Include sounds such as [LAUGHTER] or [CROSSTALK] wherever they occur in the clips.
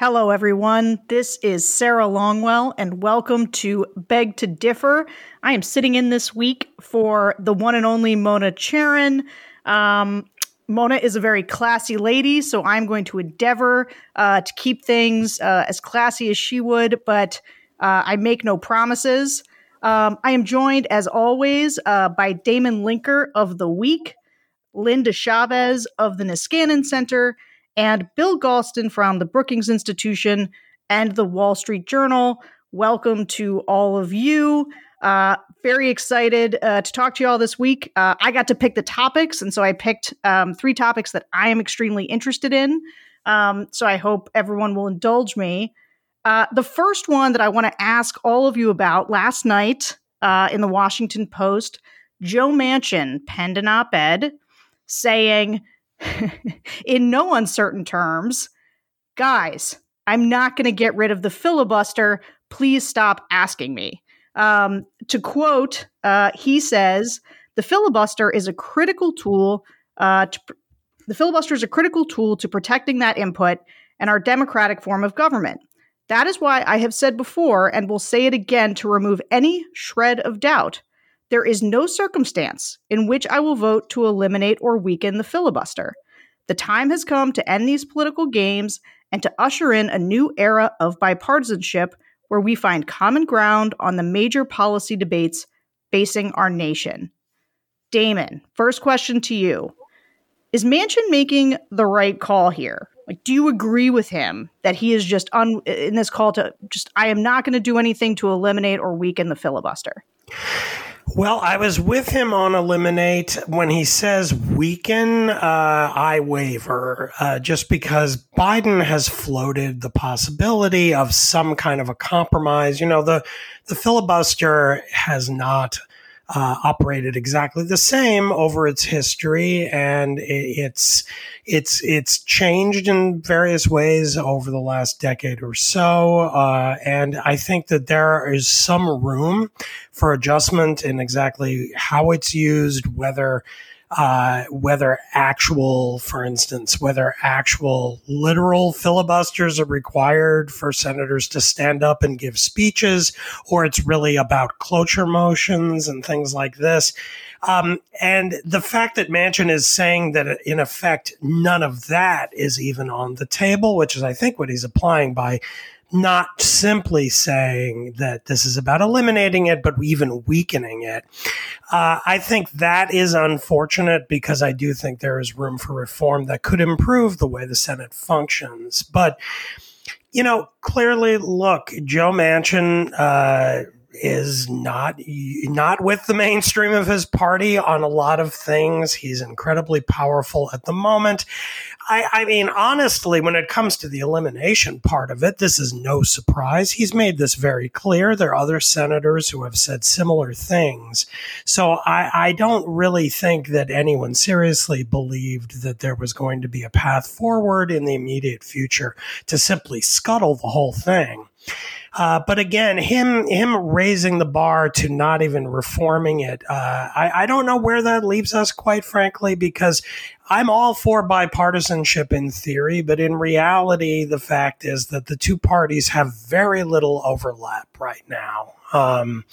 Hello, everyone. This is Sarah Longwell, and welcome to Beg to Differ. I am sitting in this week for the one and only Mona Charen. Um, Mona is a very classy lady, so I'm going to endeavor uh, to keep things uh, as classy as she would, but uh, I make no promises. Um, I am joined, as always, uh, by Damon Linker of The Week, Linda Chavez of the Niskanen Center, and Bill Galston from the Brookings Institution and the Wall Street Journal. Welcome to all of you. Uh, very excited uh, to talk to you all this week. Uh, I got to pick the topics, and so I picked um, three topics that I am extremely interested in. Um, so I hope everyone will indulge me. Uh, the first one that I want to ask all of you about last night uh, in the Washington Post, Joe Manchin penned an op ed saying, [LAUGHS] in no uncertain terms, guys, I'm not going to get rid of the filibuster. Please stop asking me. Um, to quote, uh, he says, the filibuster is a critical tool. Uh, to, the filibuster is a critical tool to protecting that input and our democratic form of government. That is why I have said before and will say it again to remove any shred of doubt there is no circumstance in which I will vote to eliminate or weaken the filibuster. The time has come to end these political games and to usher in a new era of bipartisanship where we find common ground on the major policy debates facing our nation. Damon, first question to you. Is Manchin making the right call here? Like, do you agree with him that he is just un- in this call to just, I am not going to do anything to eliminate or weaken the filibuster? Well, I was with him on Eliminate. When he says weaken, uh, I waver uh, just because Biden has floated the possibility of some kind of a compromise. You know, the, the filibuster has not uh, operated exactly the same over its history, and it, it's it's it's changed in various ways over the last decade or so. Uh, and I think that there is some room for adjustment in exactly how it's used, whether uh, whether actual, for instance, whether actual literal filibusters are required for senators to stand up and give speeches, or it's really about cloture motions and things like this. Um, and the fact that Manchin is saying that in effect none of that is even on the table, which is I think what he's applying by not simply saying that this is about eliminating it, but even weakening it. Uh, I think that is unfortunate because I do think there is room for reform that could improve the way the Senate functions. But, you know, clearly, look, Joe Manchin, uh, is not not with the mainstream of his party on a lot of things. He's incredibly powerful at the moment. I, I mean, honestly, when it comes to the elimination part of it, this is no surprise. He's made this very clear. There are other senators who have said similar things. So I, I don't really think that anyone seriously believed that there was going to be a path forward in the immediate future to simply scuttle the whole thing. Uh, but again, him him raising the bar to not even reforming it, uh, I, I don't know where that leaves us, quite frankly, because I'm all for bipartisanship in theory, but in reality, the fact is that the two parties have very little overlap right now. Um,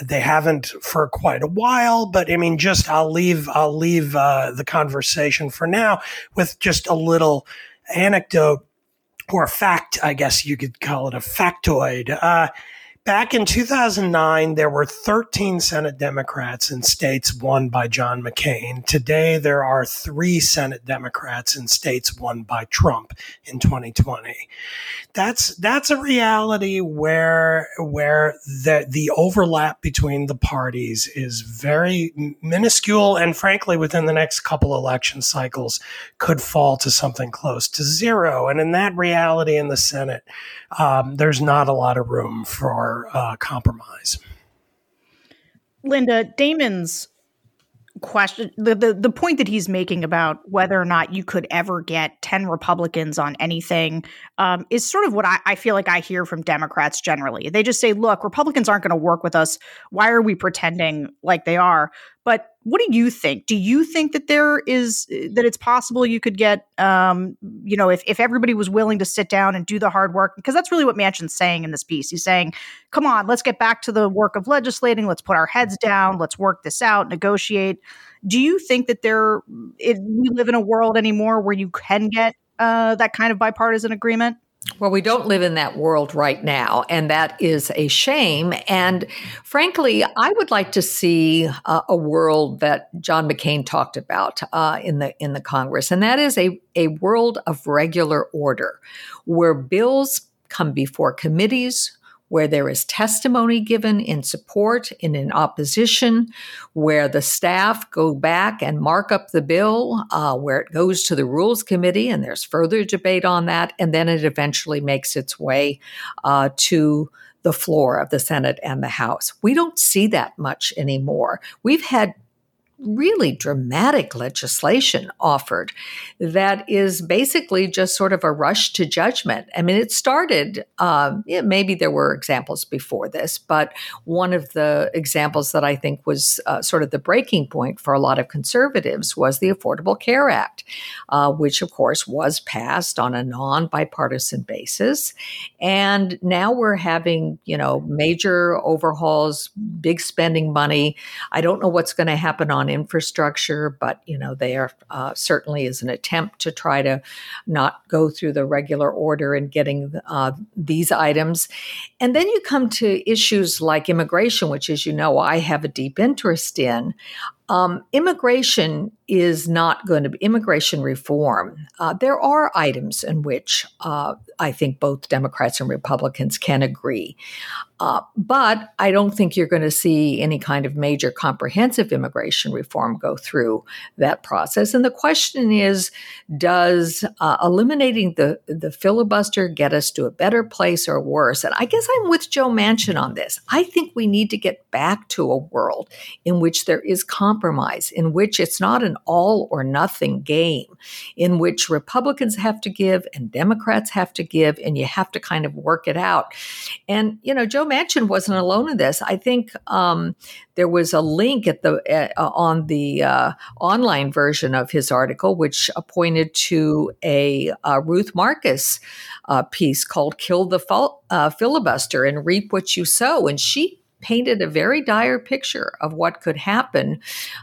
they haven't for quite a while, but I mean, just I'll leave I'll leave uh, the conversation for now with just a little anecdote or fact, I guess you could call it a factoid. Uh, Back in 2009, there were 13 Senate Democrats in states won by John McCain. Today, there are three Senate Democrats in states won by Trump in 2020. That's, that's a reality where, where the, the overlap between the parties is very minuscule and frankly, within the next couple election cycles could fall to something close to zero. And in that reality in the Senate, um, there's not a lot of room for uh, compromise. Linda, Damon's question the, the the point that he's making about whether or not you could ever get 10 republicans on anything um, is sort of what I, I feel like i hear from democrats generally. They just say look republicans aren't going to work with us. Why are we pretending like they are? But what do you think? Do you think that there is that it's possible you could get, um, you know, if if everybody was willing to sit down and do the hard work? Because that's really what Manchin's saying in this piece. He's saying, "Come on, let's get back to the work of legislating. Let's put our heads down. Let's work this out, negotiate." Do you think that there it, we live in a world anymore where you can get uh, that kind of bipartisan agreement? Well, we don't live in that world right now, and that is a shame. And frankly, I would like to see uh, a world that John McCain talked about uh, in the in the Congress, and that is a a world of regular order, where bills come before committees, where there is testimony given in support and in opposition, where the staff go back and mark up the bill, uh, where it goes to the Rules Committee and there's further debate on that, and then it eventually makes its way uh, to the floor of the Senate and the House. We don't see that much anymore. We've had really dramatic legislation offered that is basically just sort of a rush to judgment. I mean, it started, um, yeah, maybe there were examples before this, but one of the examples that I think was uh, sort of the breaking point for a lot of conservatives was the Affordable Care Act, uh, which of course was passed on a non bipartisan basis. And now we're having, you know, major overhauls, big spending money. I don't know what's going to happen on infrastructure, but you know, there uh, certainly is an attempt to try to not go through the regular order in getting uh, these items. And then you come to issues like immigration, which, as you know, I have a deep interest in. Um, immigration is not going to be immigration reform. Uh, there are items in which uh, I think both Democrats and Republicans can agree. Uh, but I don't think you're going to see any kind of major comprehensive immigration reform go through that process. And the question is does uh, eliminating the, the filibuster get us to a better place or worse? And I guess I'm with Joe Manchin on this. I think we need to get back to a world in which there is compromise, in which it's not an all or nothing game, in which Republicans have to give and Democrats have to give, and you have to kind of work it out. And, you know, Joe Manchin wasn't alone in this. I think um, there was a link at the uh, on the uh, online version of his article, which pointed to a uh, Ruth Marcus uh, piece called "Kill the uh, Filibuster and Reap What You Sow," and she painted a very dire picture of what could happen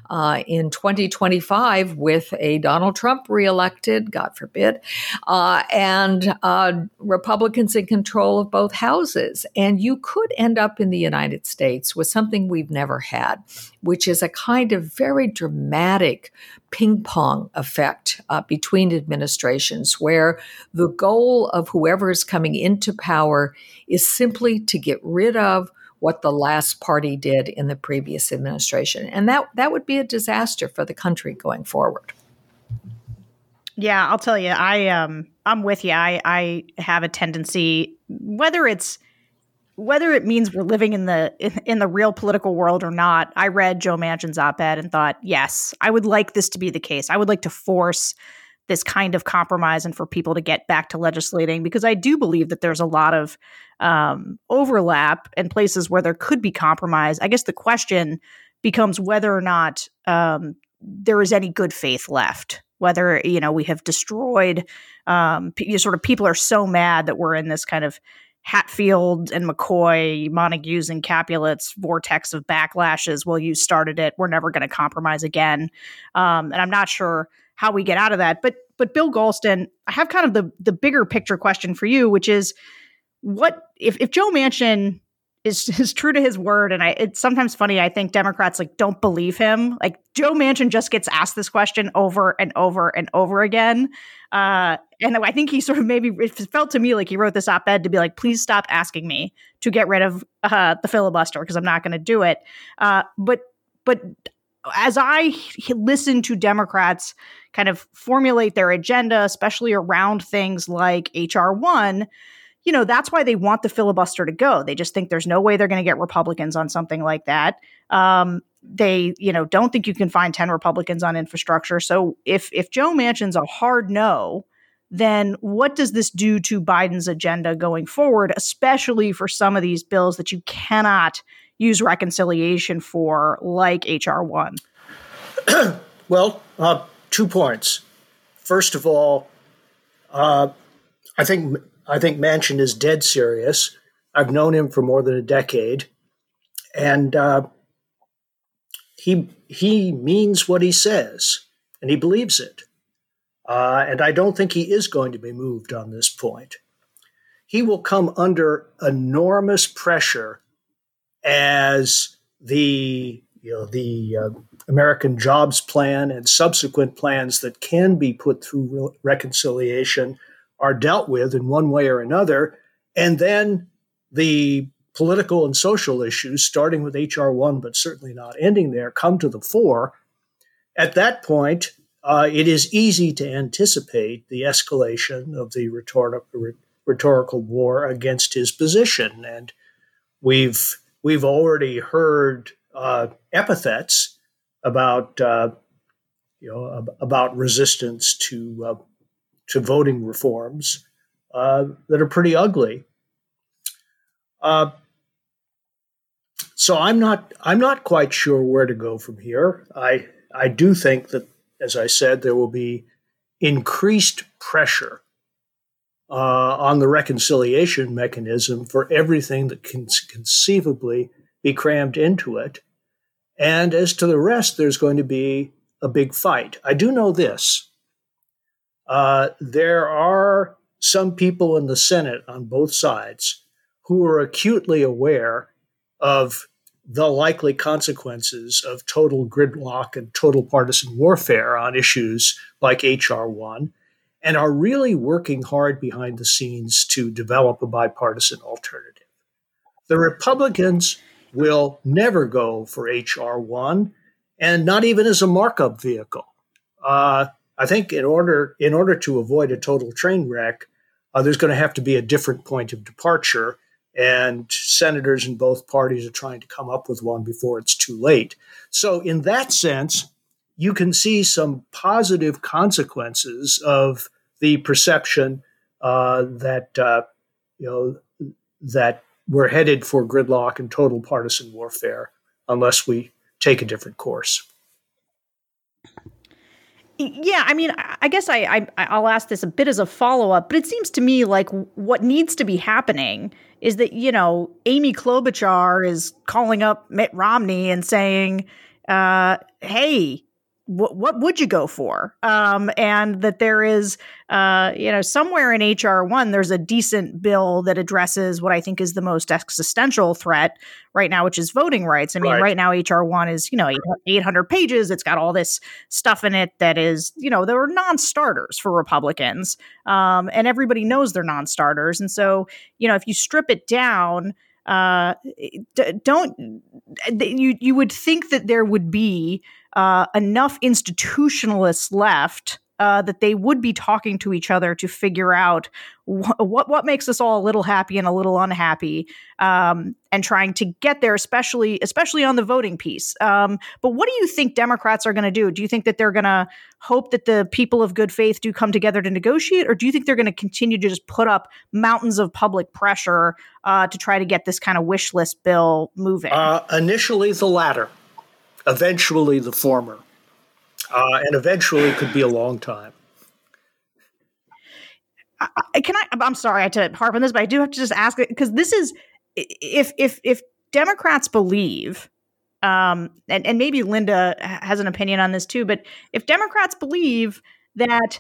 uh, in 2025 with a Donald Trump reelected, God forbid, uh, and uh, Republicans in control of both houses. And you could end up in the United States with something we've never had, which is a kind of very dramatic ping pong effect uh, between administrations, where the goal of whoever is coming into power is simply to get rid of what the last party did in the previous administration. And that, that would be a disaster for the country going forward. Yeah, I'll tell you, I um I'm with you. I I have a tendency whether it's whether it means we're living in the in, in, the real political world or not. I read Joe Manchin's op-ed and thought, yes, I would like this to be the case. I would like to force this kind of compromise and for people to get back to legislating because I do believe that there's a lot of um, overlap and places where there could be compromise. I guess the question becomes whether or not um, there is any good faith left. Whether you know we have destroyed, um, p- sort of people are so mad that we're in this kind of Hatfield and McCoy, Montagues and Capulets vortex of backlashes. Well, you started it. We're never going to compromise again. Um, and I'm not sure how we get out of that. But but Bill Galston, I have kind of the the bigger picture question for you, which is what if if Joe Manchin is [LAUGHS] is true to his word and I it's sometimes funny I think Democrats like don't believe him. Like Joe Manchin just gets asked this question over and over and over again. Uh, and I think he sort of maybe it felt to me like he wrote this op-ed to be like, please stop asking me to get rid of uh, the filibuster because I'm not going to do it. Uh, but but as I listen to Democrats kind of formulate their agenda, especially around things like HR one you know, that's why they want the filibuster to go. They just think there's no way they're going to get Republicans on something like that. Um, they, you know, don't think you can find 10 Republicans on infrastructure. So if if Joe Manchin's a hard no, then what does this do to Biden's agenda going forward, especially for some of these bills that you cannot use reconciliation for, like HR1? [CLEARS THROAT] well, uh, two points. First of all, uh, I think I think Manchin is dead serious. I've known him for more than a decade, and uh, he he means what he says, and he believes it. Uh, and I don't think he is going to be moved on this point. He will come under enormous pressure as the you know the uh, American Jobs Plan and subsequent plans that can be put through re- reconciliation are dealt with in one way or another, and then the political and social issues, starting with HR one, but certainly not ending there, come to the fore. At that point, uh, it is easy to anticipate the escalation of the rhetorical, rhetorical war against his position, and we've we've already heard uh, epithets about uh, you know about resistance to uh, to voting reforms uh, that are pretty ugly. Uh, so I'm not I'm not quite sure where to go from here. I I do think that as I said, there will be increased pressure uh, on the reconciliation mechanism for everything that can conceivably be crammed into it. And as to the rest, there's going to be a big fight. I do know this. Uh, there are some people in the Senate on both sides who are acutely aware of the likely consequences of total gridlock and total partisan warfare on issues like HR1 and are really working hard behind the scenes to develop a bipartisan alternative. The Republicans will never go for H.R. 1 and not even as a markup vehicle. Uh, I think in order in order to avoid a total train wreck, uh, there's going to have to be a different point of departure and senators in both parties are trying to come up with one before it's too late. So, in that sense, you can see some positive consequences of the perception uh, that uh, you know that we're headed for gridlock and total partisan warfare unless we take a different course. Yeah, I mean, I guess I, I I'll ask this a bit as a follow up, but it seems to me like what needs to be happening is that you know Amy Klobuchar is calling up Mitt Romney and saying, uh, "Hey, what, what would you go for? Um, and that there is, uh, you know, somewhere in HR one, there's a decent bill that addresses what I think is the most existential threat right now, which is voting rights. I mean, right, right now, HR one is, you know, 800 pages. It's got all this stuff in it that is, you know, there are non starters for Republicans. Um, and everybody knows they're non starters. And so, you know, if you strip it down, uh, don't you you would think that there would be uh, enough institutionalists left uh, that they would be talking to each other to figure out wh- what what makes us all a little happy and a little unhappy, um, and trying to get there, especially especially on the voting piece. Um, but what do you think Democrats are going to do? Do you think that they're going to hope that the people of good faith do come together to negotiate, or do you think they're going to continue to just put up mountains of public pressure uh, to try to get this kind of wish list bill moving? Uh, initially, the latter eventually the former. Uh, and eventually could be a long time. I, can I? I'm sorry I had to harp on this, but I do have to just ask it because this is if if if Democrats believe, um, and and maybe Linda has an opinion on this too, but if Democrats believe that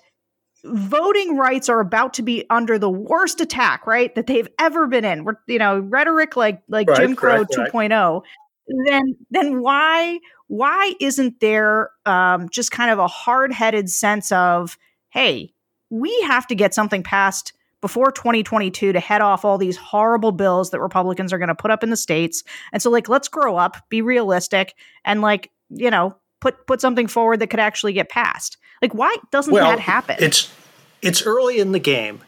voting rights are about to be under the worst attack, right, that they've ever been in. We're, you know, rhetoric like like right, Jim Crow right, 2.0. Right then then why why isn't there um, just kind of a hard-headed sense of hey we have to get something passed before 2022 to head off all these horrible bills that republicans are going to put up in the states and so like let's grow up be realistic and like you know put put something forward that could actually get passed. Like why doesn't well, that happen? it's it's early in the game.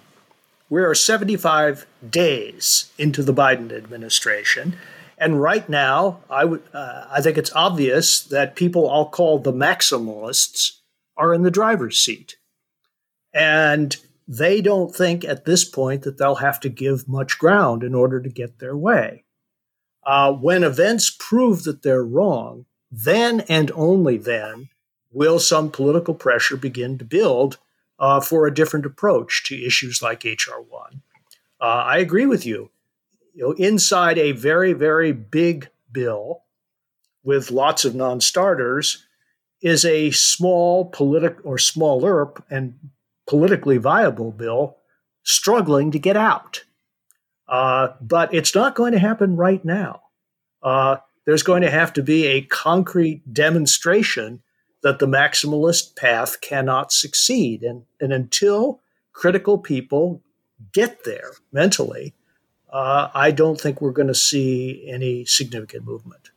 We are 75 days into the biden administration and right now, I would uh, I think it's obvious that people I'll call the maximalists are in the driver's seat, and they don't think at this point that they'll have to give much ground in order to get their way. Uh, when events prove that they're wrong, then and only then will some political pressure begin to build uh, for a different approach to issues like HR1? Uh, I agree with you. You know, inside a very, very big bill with lots of non-starters is a small politic or smaller and politically viable bill struggling to get out. Uh, but it's not going to happen right now. Uh, there's going to have to be a concrete demonstration that the maximalist path cannot succeed. And, and until critical people get there mentally, uh, I don't think we're going to see any significant movement.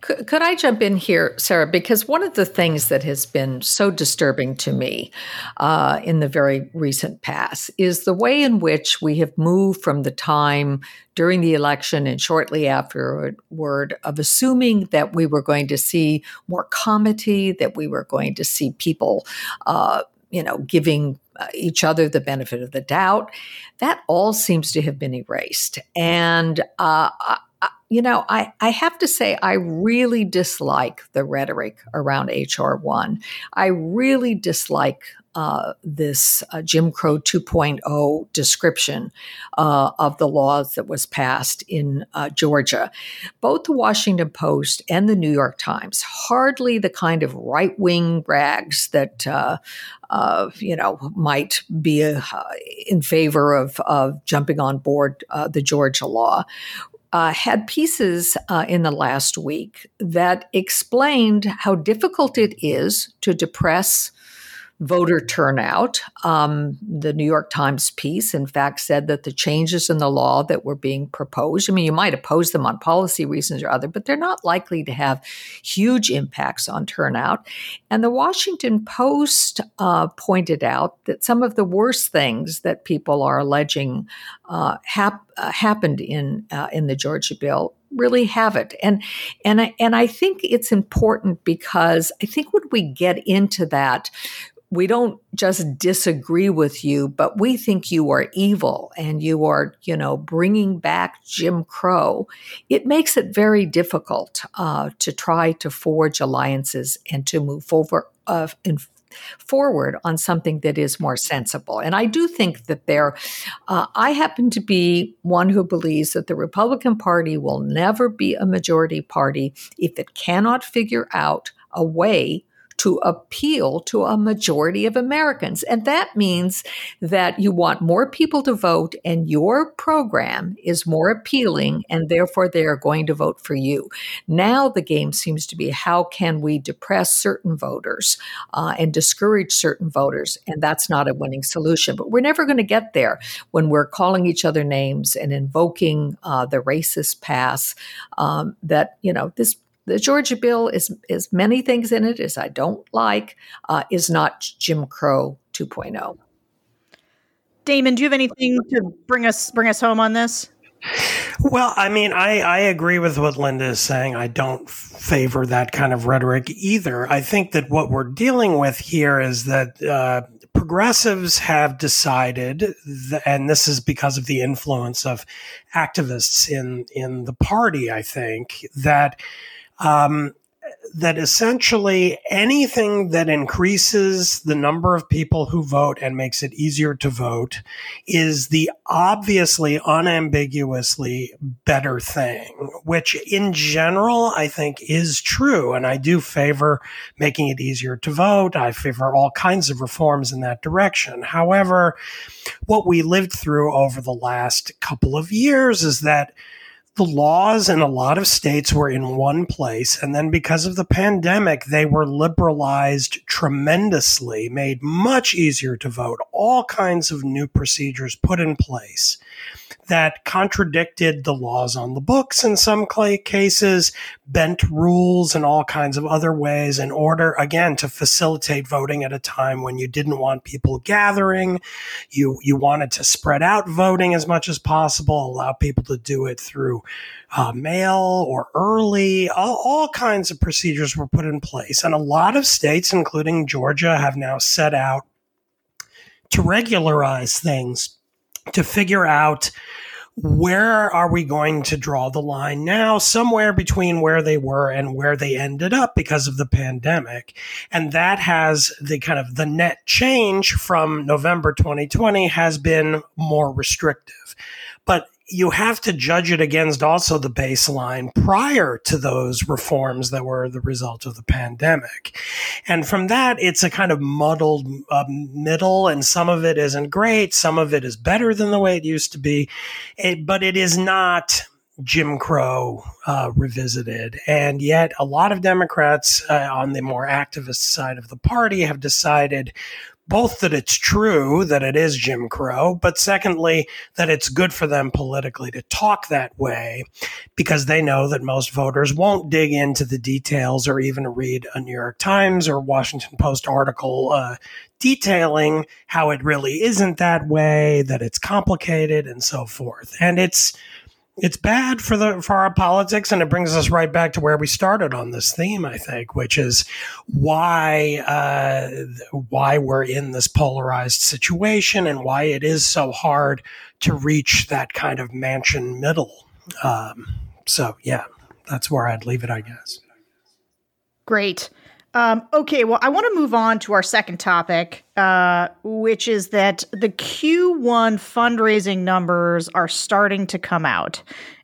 Could, could, I jump in here, Sarah? Because one of the things that has been so disturbing to me uh, in the very recent past is the way in which we have moved from the time during the election and shortly afterward of assuming that we were going to see more comity, that we were going to see people, uh, you know, giving each other the benefit of the doubt. That all seems to have been erased. And uh, you know, I, I have to say, I really dislike the rhetoric around HR1. I really dislike uh, this uh, Jim Crow 2.0 description uh, of the laws that was passed in uh, Georgia. Both the Washington Post and the New York Times, hardly the kind of right wing rags that uh, uh, you know might be in favor of, of jumping on board the Georgia law, uh, had pieces uh, in the last week that explained how difficult it is to depress voter turnout. Um, the New York Times piece, in fact, said that the changes in the law that were being proposed, I mean, you might oppose them on policy reasons or other, but they're not likely to have huge impacts on turnout. And the Washington Post uh, pointed out that some of the worst things that people are alleging uh, hap- uh, happened in uh, in the Georgia bill really have it. And and I, and I think it's important because I think when we get into that, we don't just disagree with you, but we think you are evil and you are, you know, bringing back Jim Crow. It makes it very difficult uh, to try to forge alliances and to move forward uh, forward on something that is more sensible. And I do think that there, uh, I happen to be one who believes that the Republican Party will never be a majority party if it cannot figure out a way to appeal to a majority of Americans. And that means that you want more people to vote and your program is more appealing and therefore they are going to vote for you. Now the game seems to be how can we depress certain voters uh, and discourage certain voters? And that's not a winning solution. But we're never going to get there when we're calling each other names and invoking uh, the racist past um, that, you know, this the Georgia bill is is many things in it as I don't like, uh, is not Jim Crow 2.0. Damon, do you have anything to bring us bring us home on this? Well, I mean, I, I agree with what Linda is saying. I don't favor that kind of rhetoric either. I think that what we're dealing with here is that uh, progressives have decided, that, and this is because of the influence of activists in in the party. I think that um, that essentially anything that increases the number of people who vote and makes it easier to vote is the obviously unambiguously better thing, which in general I think is true. And I do favor making it easier to vote. I favor all kinds of reforms in that direction. However, what we lived through over the last couple of years is that the laws in a lot of states were in one place. And then because of the pandemic, they were liberalized tremendously, made much easier to vote, all kinds of new procedures put in place that contradicted the laws on the books in some cases, bent rules in all kinds of other ways in order, again, to facilitate voting at a time when you didn't want people gathering. You, you wanted to spread out voting as much as possible, allow people to do it through uh, mail or early. All, all kinds of procedures were put in place. And a lot of states, including Georgia, have now set out to regularize things to figure out where are we going to draw the line now? Somewhere between where they were and where they ended up because of the pandemic. And that has the kind of the net change from November 2020 has been more restrictive. But you have to judge it against also the baseline prior to those reforms that were the result of the pandemic. And from that, it's a kind of muddled uh, middle, and some of it isn't great. Some of it is better than the way it used to be, it, but it is not Jim Crow uh, revisited. And yet, a lot of Democrats uh, on the more activist side of the party have decided both that it's true that it is Jim Crow, but secondly, that it's good for them politically to talk that way because they know that most voters won't dig into the details or even read a New York Times or Washington Post article uh, detailing how it really isn't that way, that it's complicated and so forth. And it's, it's bad for the for our politics and it brings us right back to where we started on this theme i think which is why uh, why we're in this polarized situation and why it is so hard to reach that kind of Manchin middle. Um, so yeah that's where i'd leave it i guess. Great um, okay, well, I want to move on to our second topic, uh, which is that the Q1 fundraising numbers are starting to come out.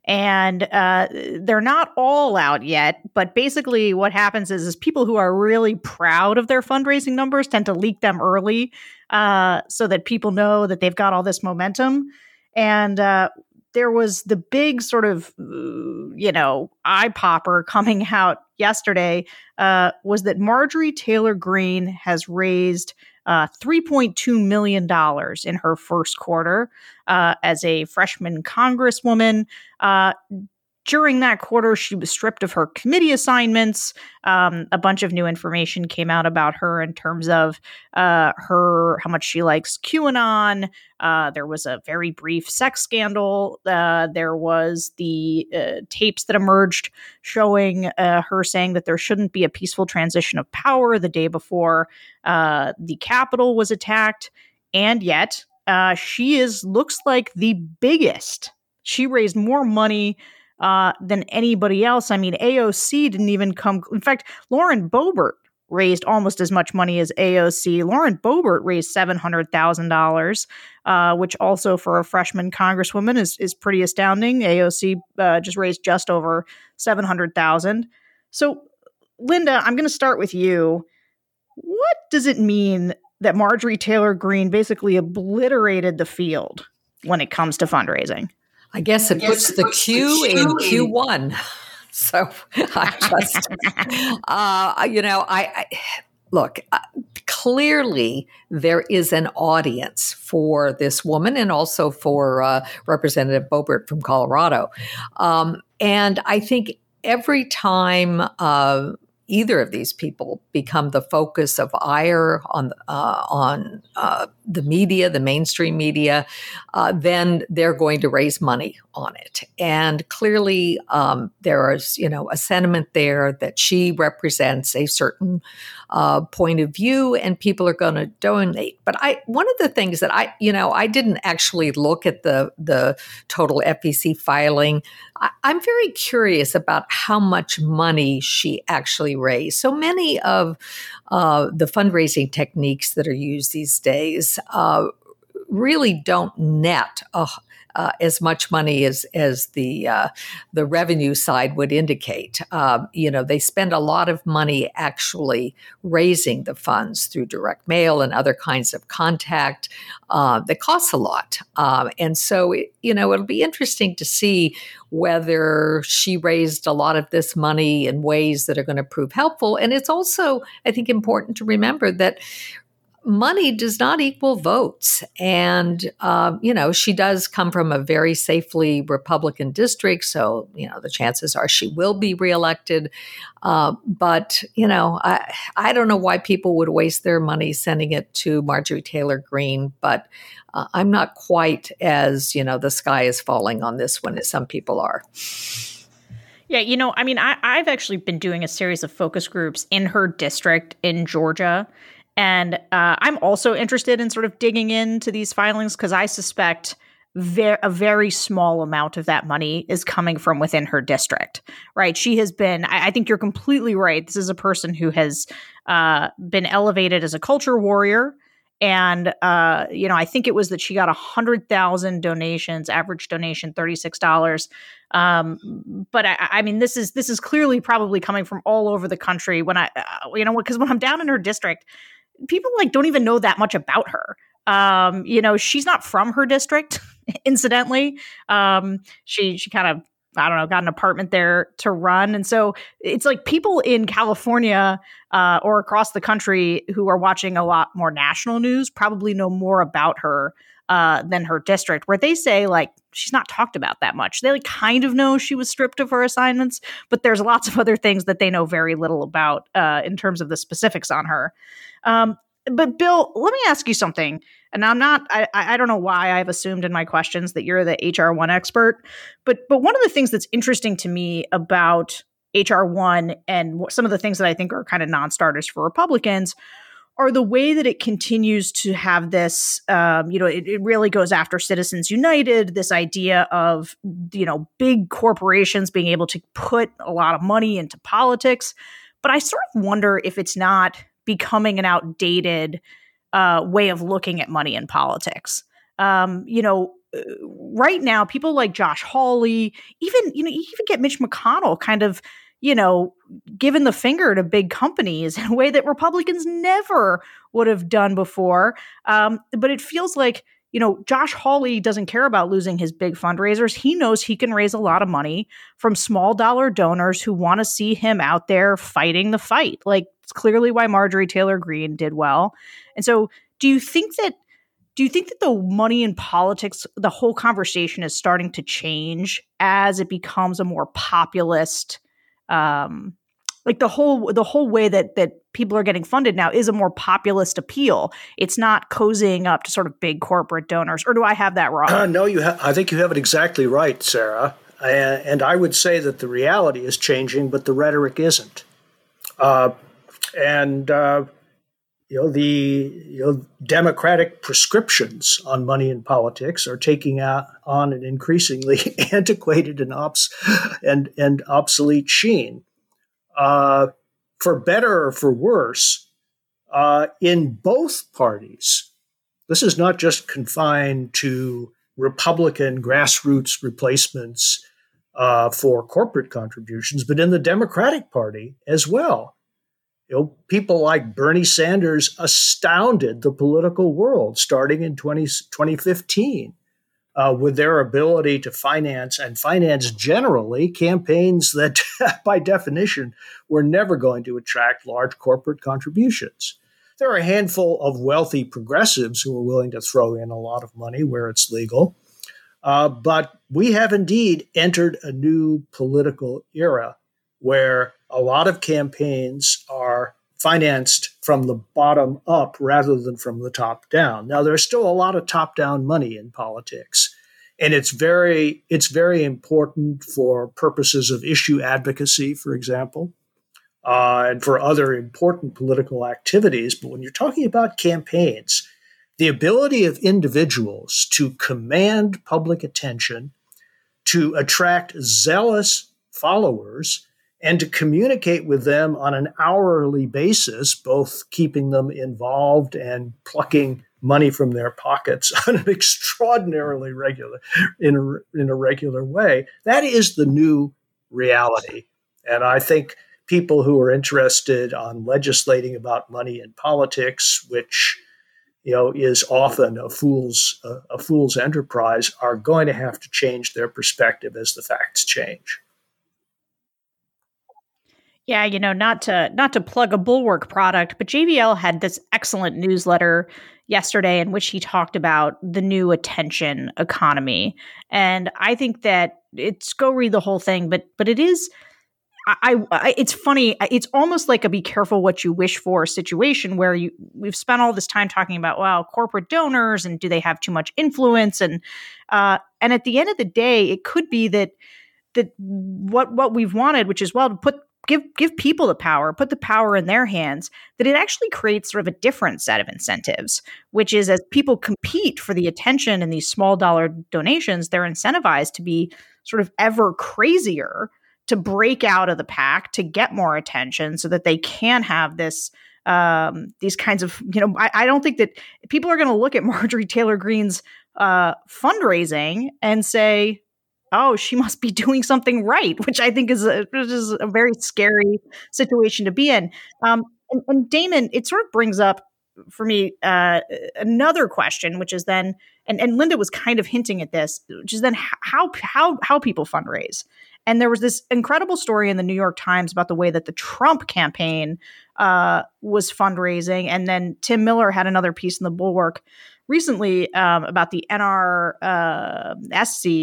And uh, they're not all out yet, but basically, what happens is, is people who are really proud of their fundraising numbers tend to leak them early uh, so that people know that they've got all this momentum. And uh, there was the big sort of, you know, eye popper coming [LAUGHS] out yesterday uh, was that Marjorie Taylor Greene has raised uh, $3.2 million in her first quarter uh, as a freshman congresswoman. During that quarter, she was stripped of her committee assignments. Um, a bunch of new information came out about her in terms of uh, her how much she likes QAnon. Uh, there was a very brief sex scandal. Uh, there was the uh, tapes that emerged showing uh, her saying that there shouldn't be a peaceful transition of power the day before uh, the Capitol was attacked, and yet she is looks like the biggest. She raised more money uh, than anybody else. I mean, AOC didn't even come. In fact, Lauren Boebert raised almost as much money as AOC. Lauren Boebert raised seven hundred thousand uh, dollars, which also for a freshman congresswoman is is pretty astounding. AOC uh, just raised just over seven hundred thousand. So, Linda, I'm going to start with you. What does it mean that Marjorie Taylor Greene basically obliterated the field when it comes to fundraising? I guess it puts the Q in Q1. [LAUGHS] So I [LAUGHS] just, uh, you know, I, I look, uh, clearly there is an audience for this woman and also for uh, Representative Boebert from Colorado. Um, and I think every time uh, either of these people become the focus of ire on uh, on uh, the media, the mainstream media, uh, then they're going to raise money on it. And clearly, um, there is you know a sentiment there that she represents a certain uh, point of view, and people are going to donate. But I one of the things that I you know I didn't actually look at the the total FEC filing. I, I'm very curious about how much money she actually raised. So many of uh, the fundraising techniques that are used these days uh, really don't net a, uh, as much money as as the uh, the revenue side would indicate. Um, you know, they spend a lot of money actually raising the funds through direct mail and other kinds of contact uh, that costs a lot. Um, and so, it, you know, it'll be interesting to see whether she raised a lot of this money in ways that are going to prove helpful. And it's also, I think, important to remember that money does not equal votes. And, uh, you know, she does come from a very safely Republican district. So, you know, the chances are she will be reelected. Uh, but, you know, I, I don't know why people would waste their money sending it to Marjorie Taylor Greene, but uh, I'm not quite as, you know, the sky is falling on this one as some people are. Yeah, you know, I mean, I, I've actually been doing a series of focus groups in her district in Georgia. And uh, I'm also interested in sort of digging into these filings because I suspect ver- a very small amount of that money is coming from within her district, right? She has been, I, I think you're completely right. This is a person who has uh, been elevated as a culture warrior. And, uh, you know, I think it was that she got a hundred thousand donations, average donation, $36. Um, but I, I, mean, this is, this is clearly probably coming from all over the country when I, uh, you know, because when I'm down in her district, people like don't even know that much about her. Um, you know, she's not from her district, [LAUGHS] incidentally. Um, she she kind of I don't know, got an apartment there to run. And so it's like people in California uh, or across the country who are watching a lot more national news probably know more about her uh, than her district, where they say like she's not talked about that much. They like kind of know she was stripped of her assignments, but there's lots of other things that they know very little about uh, in terms of the specifics on her. Um, but Bill, let me ask you something. And I'm not. I, I don't know why I've assumed in my questions that you're the HR one expert, but but one of the things that's interesting to me about HR one and some of the things that I think are kind of non-starters for Republicans are the way that it continues to have this. Um, you know, it, it really goes after Citizens United. This idea of you know big corporations being able to put a lot of money into politics, but I sort of wonder if it's not becoming an outdated uh, way of looking at money in politics. Um, you know, uh, right now, people like Josh Hawley, even you know, you even get Mitch McConnell, kind of, you know, giving the finger to big companies in a way that Republicans never would have done before. Um, but it feels like you know, Josh Hawley doesn't care about losing his big fundraisers. He knows he can raise a lot of money from small dollar donors who want to see him out there fighting the fight. Like it's clearly why Marjorie Taylor Greene did well. And so, do you think that do you think that the money in politics, the whole conversation is starting to change as it becomes a more populist um, like the whole the whole way that that people are getting funded now is a more populist appeal. It's not cozying up to sort of big corporate donors, or do I have that wrong? Uh, [CLEARS THROAT] no, you. Ha- I think you have it exactly right, Sarah. Uh, and I would say that the reality is changing, but the rhetoric isn't. Uh, and uh, you know the you know democratic prescriptions on money in politics are taking on an increasingly [LAUGHS] antiquated and obs- and and obsolete sheen uh, for better or for worse, uh, in both parties. This is not just confined to Republican grassroots replacements uh, for corporate contributions, but in the Democratic Party as well. You know, people like Bernie Sanders astounded the political world starting in 20, 2015 uh, with their ability to finance and finance generally campaigns that, [LAUGHS] by definition, were never going to attract large corporate contributions. There are a handful of wealthy progressives who are willing to throw in a lot of money where it's legal. Uh, but we have indeed entered a new political era where a lot of campaigns are financed from the bottom up rather than from the top down. Now there's still a lot of top down money in politics and it's very it's very important for purposes of issue advocacy for example uh, and for other important political activities but when you're talking about campaigns the ability of individuals to command public attention to attract zealous followers and to communicate with them on an hourly basis, both keeping them involved and plucking money from their pockets [LAUGHS] on an extraordinarily regular, in a, in a regular way. That is the new reality. And I think people who are interested on legislating about money in politics, which you know is often a fool's a, a fool's enterprise, are going to have to change their perspective as the facts change. Yeah, you know, not to not to plug a bulwark product, but JVL had this excellent newsletter yesterday in which he talked about the new attention economy. And I think that it's go read the whole thing, but but it is I, I, it's funny. It's almost like a be careful what you wish for situation where you we've spent all this time talking about well corporate donors and do they have too much influence and uh, and at the end of the day, it could be that that what what we've wanted, which is well to put give give people the power, put the power in their hands, that it actually creates sort of a different set of incentives, which is as people compete for the attention and these small dollar donations, they're incentivized to be sort of ever crazier to break out of the pack to get more attention so that they can have this um, these kinds of you know I, I don't think that people are going to look at [LAUGHS] Marjorie Taylor Greene's uh, fundraising and say oh, she must be [LAUGHS] doing something right, which I think is a, is a very scary situation to be in. Um, and, and, Damon, it sort of brings up for me uh, another question, which is then, and, and Linda was kind of hinting at this, which is then how how how people fundraise. And there was this incredible story in the New York Times about the way that the Trump campaign uh, was fundraising, and then Tim Miller had another piece in the Bulwark recently um, about the NRSC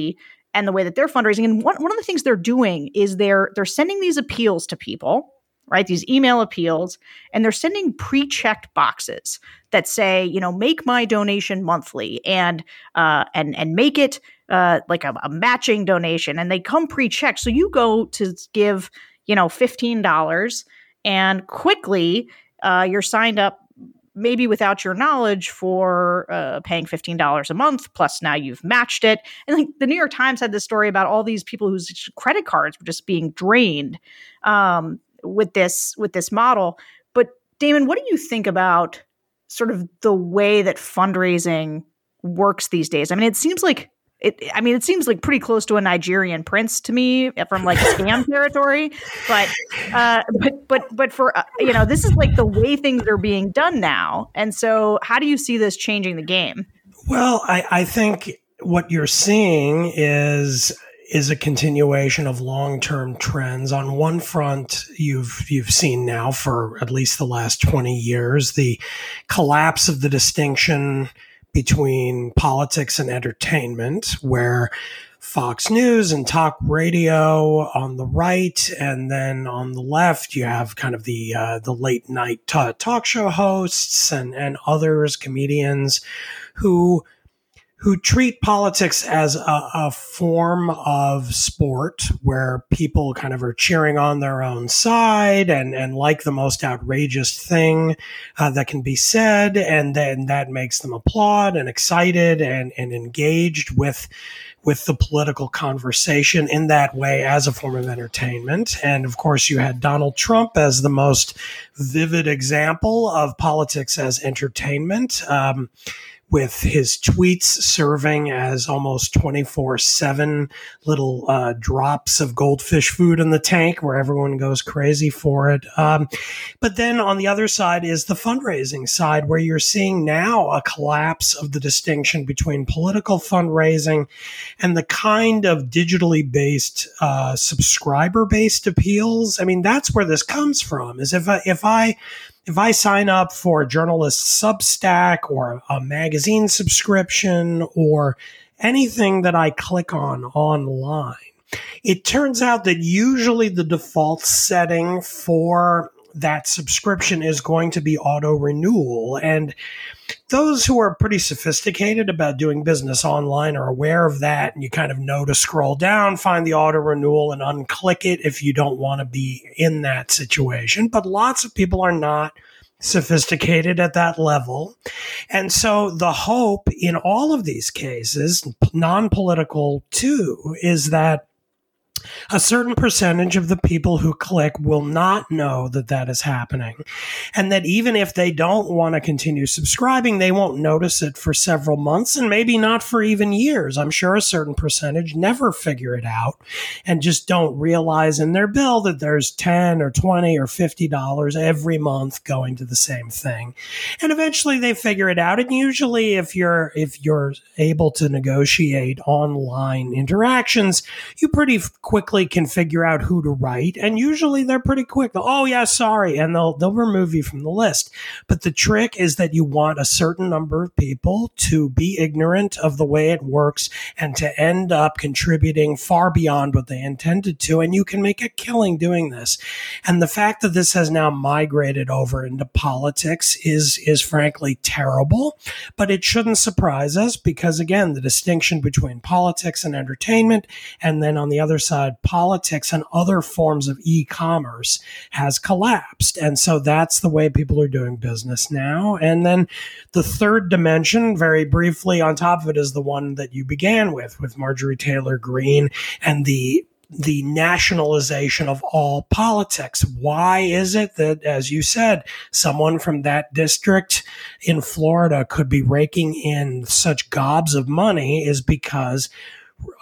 uh, and the way that they're fundraising. And one, one of the things they're doing is they're they're sending these appeals to people, right? These email appeals, and they're sending pre-checked boxes that say, you know, make my donation monthly and uh, and and make it uh, like a, a matching donation, and they come pre-checked. So you go to give, you know, fifteen dollars, and quickly uh, you're signed up maybe without your knowledge for uh, paying $15 a month plus now you've matched it. And like the new york times had this story about all these people whose credit cards were just being drained um, with this with this model. But damon what do you think about sort of the way that fundraising works these days? I mean it seems like it, I mean, it seems like pretty close to a Nigerian prince to me from like scam [LAUGHS] territory. But, uh, but, but, but for uh, you know, this is like the way things are being done now. And so, how do you see this changing the game? Well, I, I think what you're seeing is is a continuation of long-term trends. On one front, you've you've seen now for at least the last 20 years the collapse of the distinction between politics and entertainment, where Fox News and talk radio on the right, and then on the left you have kind of the uh, the late night t- talk show hosts and and others, comedians, who who treat politics as a, a, form of sport where people kind of are cheering on their own side and, and like the most outrageous thing uh, that can be said. And then that makes them applaud and excited and, and engaged with, with the political conversation in that way as a form of entertainment. And of course, you had Donald Trump as the most vivid example of politics as entertainment. Um, with his tweets serving as almost 24 7 little uh, drops of goldfish food in the tank where everyone goes crazy for it. Um, but then on the other side is the fundraising side where you're seeing now a collapse of the distinction between political fundraising and the kind of digitally based, uh, subscriber based appeals. I mean, that's where this comes from is if I, if I, if I sign up for a journalist Substack or a magazine subscription or anything that I click on online, it turns out that usually the default setting for that subscription is going to be auto renewal. And those who are pretty sophisticated about doing business online are aware of that. And you kind of know to scroll down, find the auto renewal, and unclick it if you don't want to be in that situation. But lots of people are not sophisticated at that level. And so the hope in all of these cases, non political too, is that a certain percentage of the people who click will not know that that is happening. And that even if they don't want to continue subscribing, they won't notice it for several months and maybe not for even years. I'm sure a certain percentage never figure it out and just don't realize in their bill that there's 10 or 20 or 50 dollars every month going to the same thing. And eventually they figure it out. And usually if you're if you're able to negotiate online interactions, you pretty quickly can figure out who to write, and usually they're pretty quick. oh yeah, sorry, and they'll they'll remove you from the list. But the trick is that you want a certain number of people to be ignorant of the way it works and to end up contributing far beyond what they intended to, and you can make a killing doing this. And the fact that this has now migrated over into politics is is frankly terrible, but it shouldn't surprise us because again, the distinction between politics and entertainment, and then on the other side side politics and other forms of e-commerce has collapsed. And so that's the way people are doing business now. And then the third dimension, very briefly on top of it, is the one that you began with, with Marjorie Taylor Greene and the the nationalization of all politics. Why is it that, as you said, someone from that district in Florida could be raking in such gobs of money is because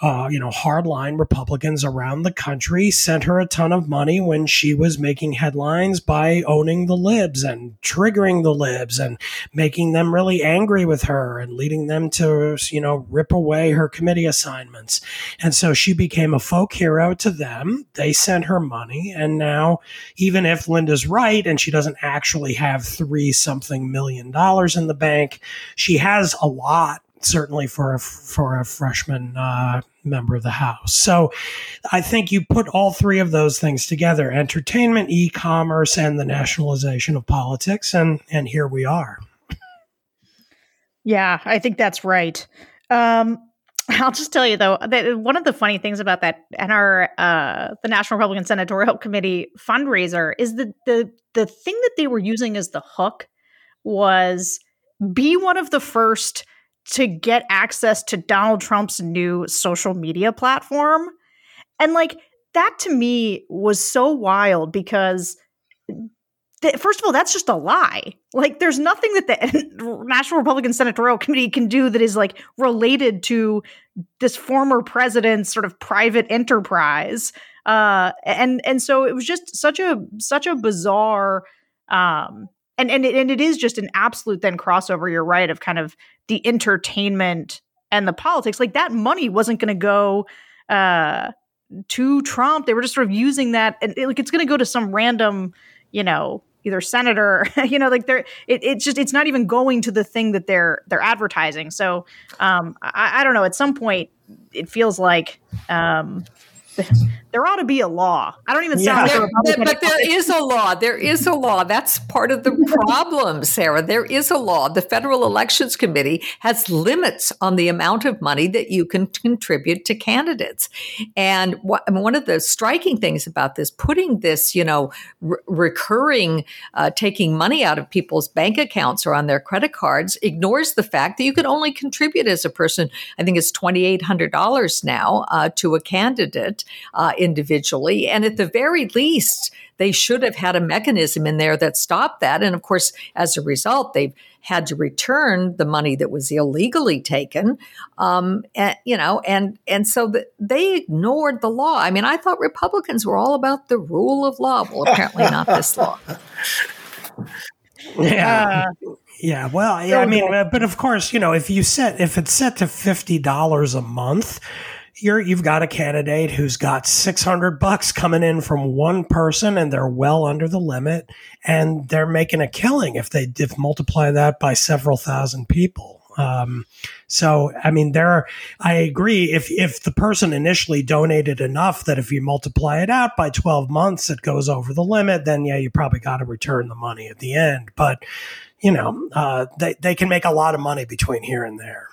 uh, you know, hardline Republicans around the country sent her a ton of money when she was making headlines by owning the libs and triggering the libs and making them really angry with her and leading them to, you know, rip away her committee assignments. And so she became a folk hero to them. They sent her money. And now, even if Linda's right and she doesn't actually have three something million dollars in the bank, she has a lot certainly for a, for a freshman uh, member of the House. So I think you put all three of those things together entertainment, e commerce, and the nationalization of politics. And, and here we are. Yeah, I think that's right. Um, I'll just tell you though that one of the funny things about that and our uh, the National Republican Senatorial Committee fundraiser is that the the thing that they were using as the hook was be one of the first to get access to Donald Trump's new social media platform. And like that to me was so wild because th- first of all that's just a lie. Like there's nothing that the [LAUGHS] National Republican Senatorial Committee can do that is like related to this former president's sort of private enterprise. Uh and and so it was just such a such a bizarre um and and it, and it is just an absolute then crossover you're right of kind of the entertainment and the politics. Like that money wasn't going to go uh to Trump. They were just sort of using that and it, like it's going to go to some random you know either senator [LAUGHS] you know like they're it, it's just it's not even going to the thing that they're they're advertising. So um I, I don't know. At some point it feels like um there ought to be a law. I don't even sound yeah. like there, But there is a law. There is a law. That's part of the [LAUGHS] problem, Sarah. There is a law. The Federal Elections Committee has limits on the amount of money that you can contribute to candidates. And what, I mean, one of the striking things about this, putting this, you know, re- recurring, uh, taking money out of people's bank accounts or on their credit cards, ignores the fact that you can only contribute as a person. I think it's twenty eight hundred dollars now uh, to a candidate uh, individually. And at the very least, they should have had a mechanism in there that stopped that. And of course, as a result, they've had to return the money that was illegally taken. Um, and, you know, and and so the, they ignored the law. I mean, I thought Republicans were all about the rule of law. Well, apparently not this law. [LAUGHS] Yeah. Uh, yeah, well, yeah, I mean, but of course, you know, if you set if it's set to fifty dollars a month, you're you've got a candidate who's got 600 bucks coming in from one person and they're well under the limit and they're making a killing if they if multiply that by several thousand people. Um, so i mean there i agree if if the person initially donated enough that if you multiply it out by 12 months it goes over the limit then yeah you probably got to return the money at the end. But you know uh, they, they can make a lot of money between here and there.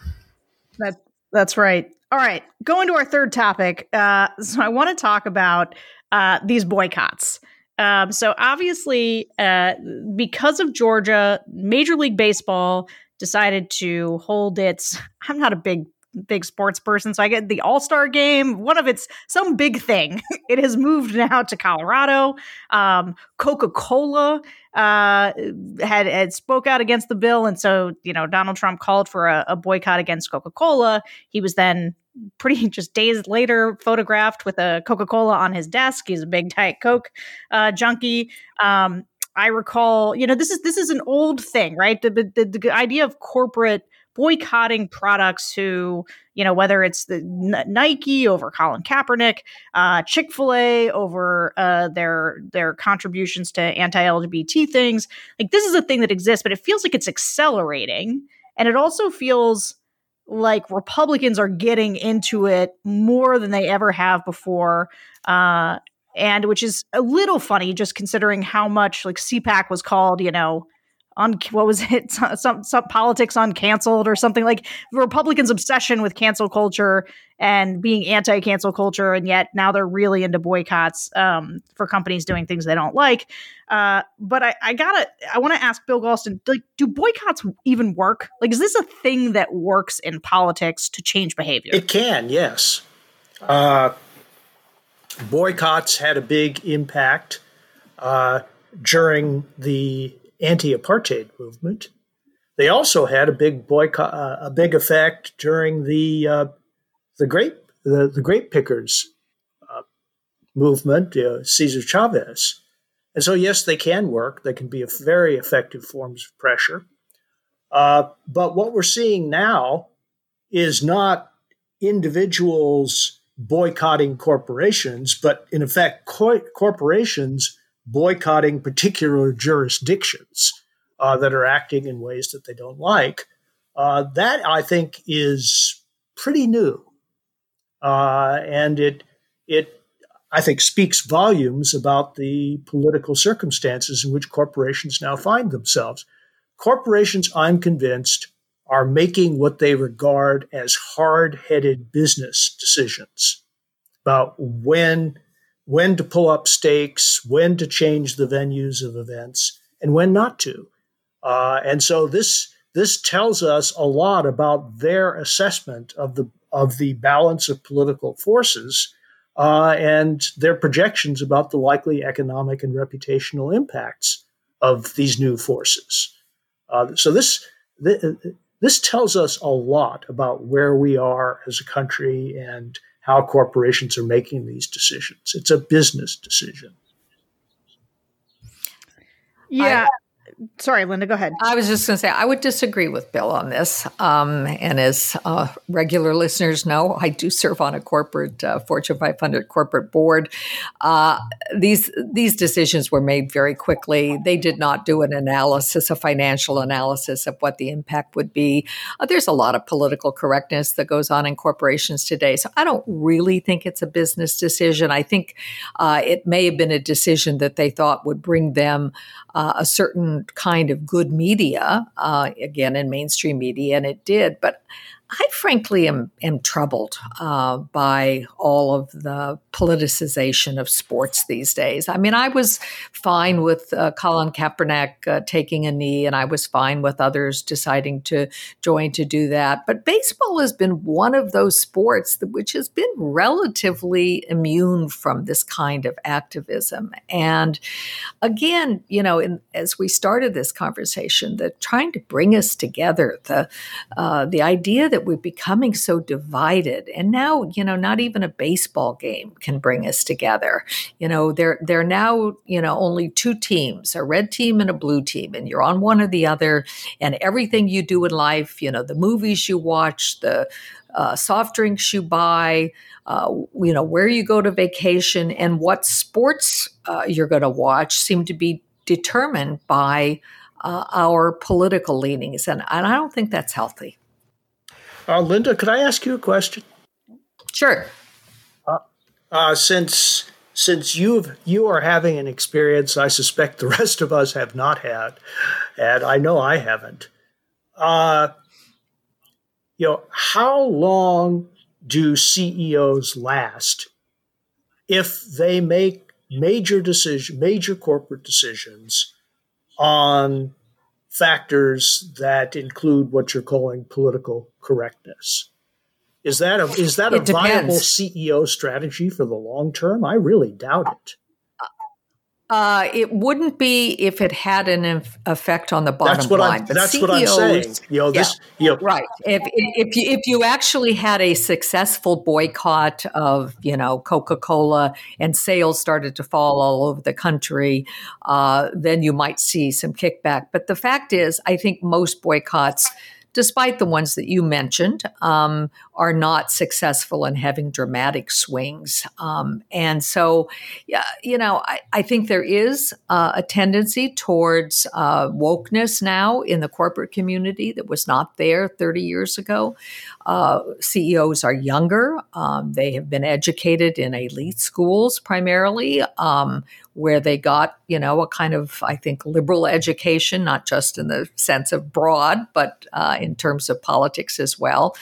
That that's right all right, going to our third topic. Uh, so I want to talk about uh, these boycotts. Um, so obviously, uh, because of Georgia, Major League Baseball decided to hold its. I'm not a big big sports person, so I get the All Star Game. One of its some big thing. [LAUGHS] it has moved now to Colorado. Um, Coca Cola uh, had had spoke out against the bill, and so you know Donald Trump called for a, a boycott against Coca Cola. He was then pretty [LAUGHS] just days later photographed with a Coca Cola on his desk. He's a big Diet Coke uh, junkie. Um, I recall, you know, this is this is an old thing, right? The, the, the idea of corporate boycotting products who, you know, whether it's the Nike over Colin Kaepernick, uh, Chick Fil A over uh, their their contributions to anti LGBT things. Like this is a thing that exists, but it feels like it's accelerating, and it also feels like Republicans are getting into it more than they ever have before. Uh, and which is a little funny just considering how much like CPAC was called, you know, on what was it? [LAUGHS] Some, some politics on canceled or something like republicans obsession with cancel culture and being anti-cancel culture and yet now they're really into boycotts um, for companies doing things they don't like. Uh, but I, I gotta i want to ask bill galston like do boycotts even work? Like is this a thing that works in politics to change behavior? It can yes. Uh, boycotts had a big impact uh, during the anti-apartheid movement. They also had a big boycott, uh, a big effect during the uh, the grape the, the grape pickers uh, movement, uh, Cesar Chavez. And so, yes, they can work. They can be very effective forms of pressure. Uh, but what we're seeing now is not individuals boycotting corporations, but in effect, co- corporations boycotting particular jurisdictions uh, that are acting in ways that they don't like. Uh, that I think is pretty new, uh, and it it I think speaks volumes about the political circumstances in which corporations now find themselves. Corporations, I'm convinced, are making what they regard as hard-headed business decisions about when when to pull up stakes, when to change the venues of events, and when not to. Uh, and so this this tells us a lot about their assessment of the of the balance of political forces uh, and their projections about the likely economic and reputational impacts of these new forces. Uh, so this, this this tells us a lot about where we are as a country and how corporations are making these decisions. It's a business decision. Yeah. I, sorry, Linda, go ahead. I was just going to say, I would disagree with Bill on this. Um, and as uh, regular listeners know, I do serve on a corporate uh, Fortune 500 corporate board. Uh, these these decisions were made very quickly. They did not do an analysis, a financial analysis of what the impact would be. Uh, there's a lot of political correctness that goes on in corporations today. So I don't really think it's a business decision. I think uh, it may have been a decision that they thought would bring them uh, a certain kind of good media, uh, again, in mainstream media, and it did. But I frankly am, am troubled uh, by all of the politicization of sports these days. I mean, I was fine with uh, Colin Kaepernick uh, taking a knee, and I was fine with others deciding to join to do that. But baseball has been one of those sports that, which has been relatively immune from this kind of activism. And again, you know, in, as we started this conversation, the trying to bring us together, the uh, the idea that that we're becoming so divided. And now, you know, not even a baseball game can bring us together. You know, there there are now, you know, only two teams, a red team and a blue team, and you're on one or the other. And everything you do in life, you know, the movies you watch, the uh, soft drinks you buy, uh, you know, where you go to vacation, and what sports uh, you're going to watch seem to be determined by uh, our political leanings. And, and I don't think that's healthy. Uh, Linda, could I ask you a question? Sure. Uh, uh, since since you've you are having an experience, I suspect the [LAUGHS] rest of us have not had, and I know I haven't. Uh, you know, how long do CEOs last if they make major decision, major corporate decisions on factors that include what you're calling political correctness. Is that a is that a viable CEO strategy for the long term? I really doubt it. Uh, it wouldn't be if it had an effect on the bottom that's what line. I'm, that's CEOs, what I'm saying. You know, this, yeah, you know, right. If, if you, if you actually had a successful boycott of you know Coca Cola and sales started to fall all over the country, uh, then you might see some kickback. But the fact is, I think most boycotts despite the ones that you mentioned, um, are not successful in having dramatic swings. Um, and so, yeah, you know, I, I think there is uh, a tendency towards uh, wokeness now in the corporate community that was not there 30 years ago. Uh, CEOs are younger. Um, they have been educated in elite schools primarily. Um, where they got, you know, a kind of, I think, liberal education, not just in the sense of broad, but uh, in terms of politics as well.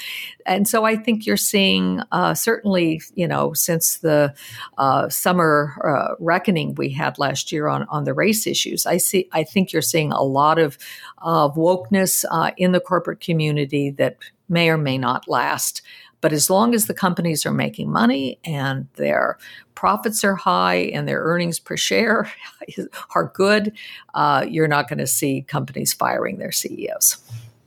And so I think you're seeing, uh, certainly, you know, since the uh, summer uh, reckoning we had last year on, on the race issues, I see, I think you're seeing a lot of, of wokeness uh, in the corporate community that may or may not last. But as long as the companies are making money and their profits are high and their earnings per share [LAUGHS] are good, uh, you're not going to see companies firing their CEOs.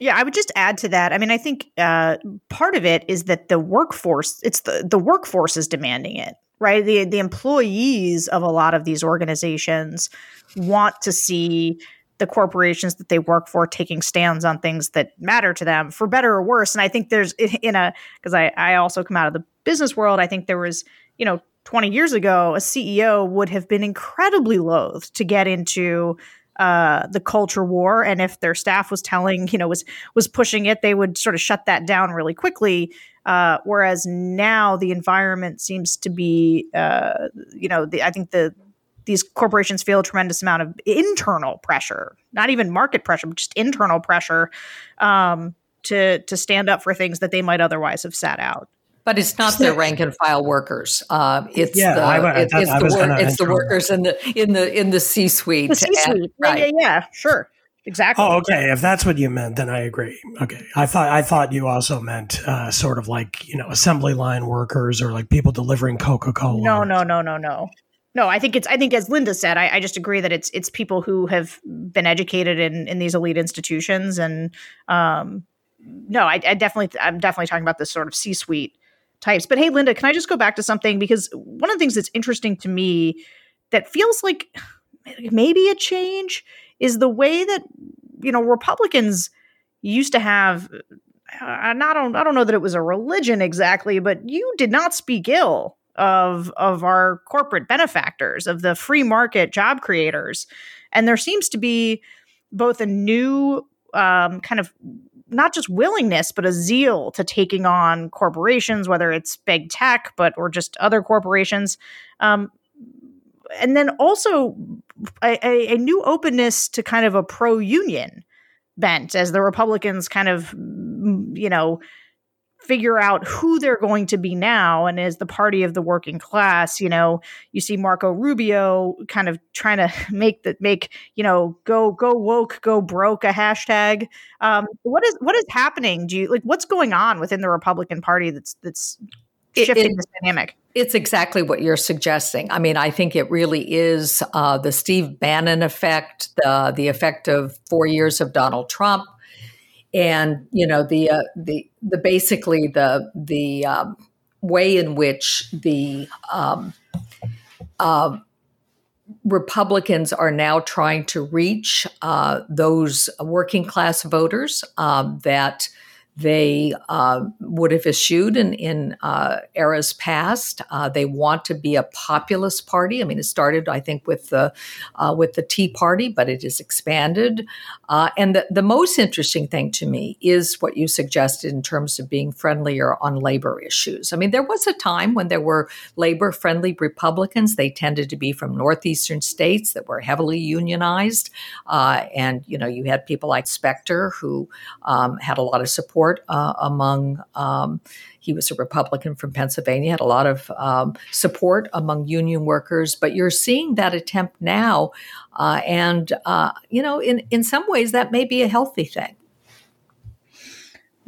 Yeah, I would just add to that. I mean, I think uh, part of it is that the workforce, it's the, the workforce is demanding it, right? The, the employees of a lot of these organizations want to see the corporations that they work for taking stands on things that matter to them for better or worse. And i think there's in a because I, I also come out of the business world i think there was you know 20 years ago a ceo would have been incredibly loath to get into uh, the culture war. And if their staff was telling you know was was pushing it they would sort of shut that down really quickly. Uh, whereas now the environment seems to be uh, you know the, i think the these corporations feel a tremendous amount of internal pressure, not even market pressure, but just internal pressure um, to to stand up for things that they might otherwise have sat out. But it's not the rank and file workers. Uh, it's yeah, the I, it's, it's the, wor- it's the workers in the in the in the C suite. The C suite, right? Yeah, yeah, yeah, sure. Exactly. Oh, okay. If that's what you meant, then I agree. Okay, I thought I thought you also meant uh, sort of like you know assembly line workers or like people delivering Coca Cola. No, no, no, no, no. No, I think it's. I think as Linda said, I, I, just agree that it's it's people who have been educated in in these elite institutions, and um, no, I, I definitely, I'm definitely talking about this sort of C suite types. But hey, Linda, can I just go back to something because one of the things that's interesting to me that feels like maybe a change is the way that you know Republicans used to have. Uh, not I don't I don't know that it was a religion exactly, but you did not speak ill of of our corporate benefactors of the free market job creators. And there seems to be both a new um, kind of not just willingness but a zeal to taking on corporations whether it's big tech but or just other corporations. Um, and then also a, a, new openness to kind of a pro union bent as the republicans kind of you know figure out who they're going to be now. And as the party of the working class you know you see marco rubio kind of trying to [LAUGHS] make the make you know go go woke go broke a hashtag. Um, what is what is happening? Do you like what's going on within the republican party that's that's shifting it, it, this dynamic? It's exactly what you're suggesting. I mean, I think it really is uh, the Steve Bannon effect, the the effect of four years of Donald Trump, and you know the uh, the the basically the the um, way in which the um, uh, Republicans are now trying to reach uh, those working class voters um, that they uh, would have eschewed in, in uh, eras past. Uh, they want to be a populist party. I mean, it started, I think, with the uh, with the Tea Party, but it has expanded. Uh, and the, the most interesting thing to me is what you suggested in terms of being friendlier on labor issues. I mean, there was a time when there were labor friendly Republicans. They tended to be from northeastern states that were heavily unionized, uh, and you know, you had people like Specter who um, had a lot of support support uh, among. Um, he was a Republican from Pennsylvania, had a lot of um, support among union workers. But you're seeing that attempt now, uh, and uh, you know, in in some ways, that may be a healthy thing.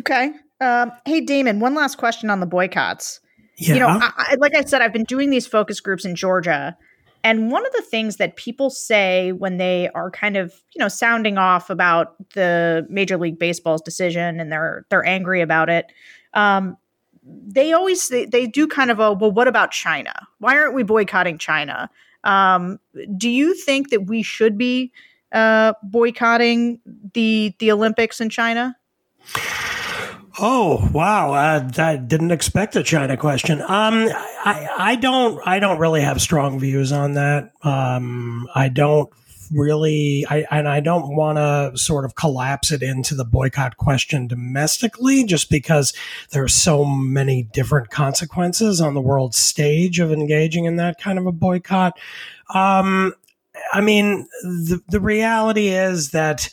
Okay. Um, hey, Damon. One last question on the boycotts. Yeah. You know, I, I, like I said, I've been doing these focus groups in Georgia. And one of the things that people say when they are kind of, you know, sounding off about the Major League Baseball's decision and they're they're angry about it, um, they always they, they do kind of a well, what about China? Why aren't we boycotting China? Um, do you think that we should be uh, boycotting the the Olympics in China? Oh wow! I didn't expect a China question. Um, I, I don't I don't really have strong views on that. Um, I don't really, I, and I don't want to sort of collapse it into the boycott question domestically, just because there are so many different consequences on the world stage of engaging in that kind of a boycott. Um, I mean, the, the reality is that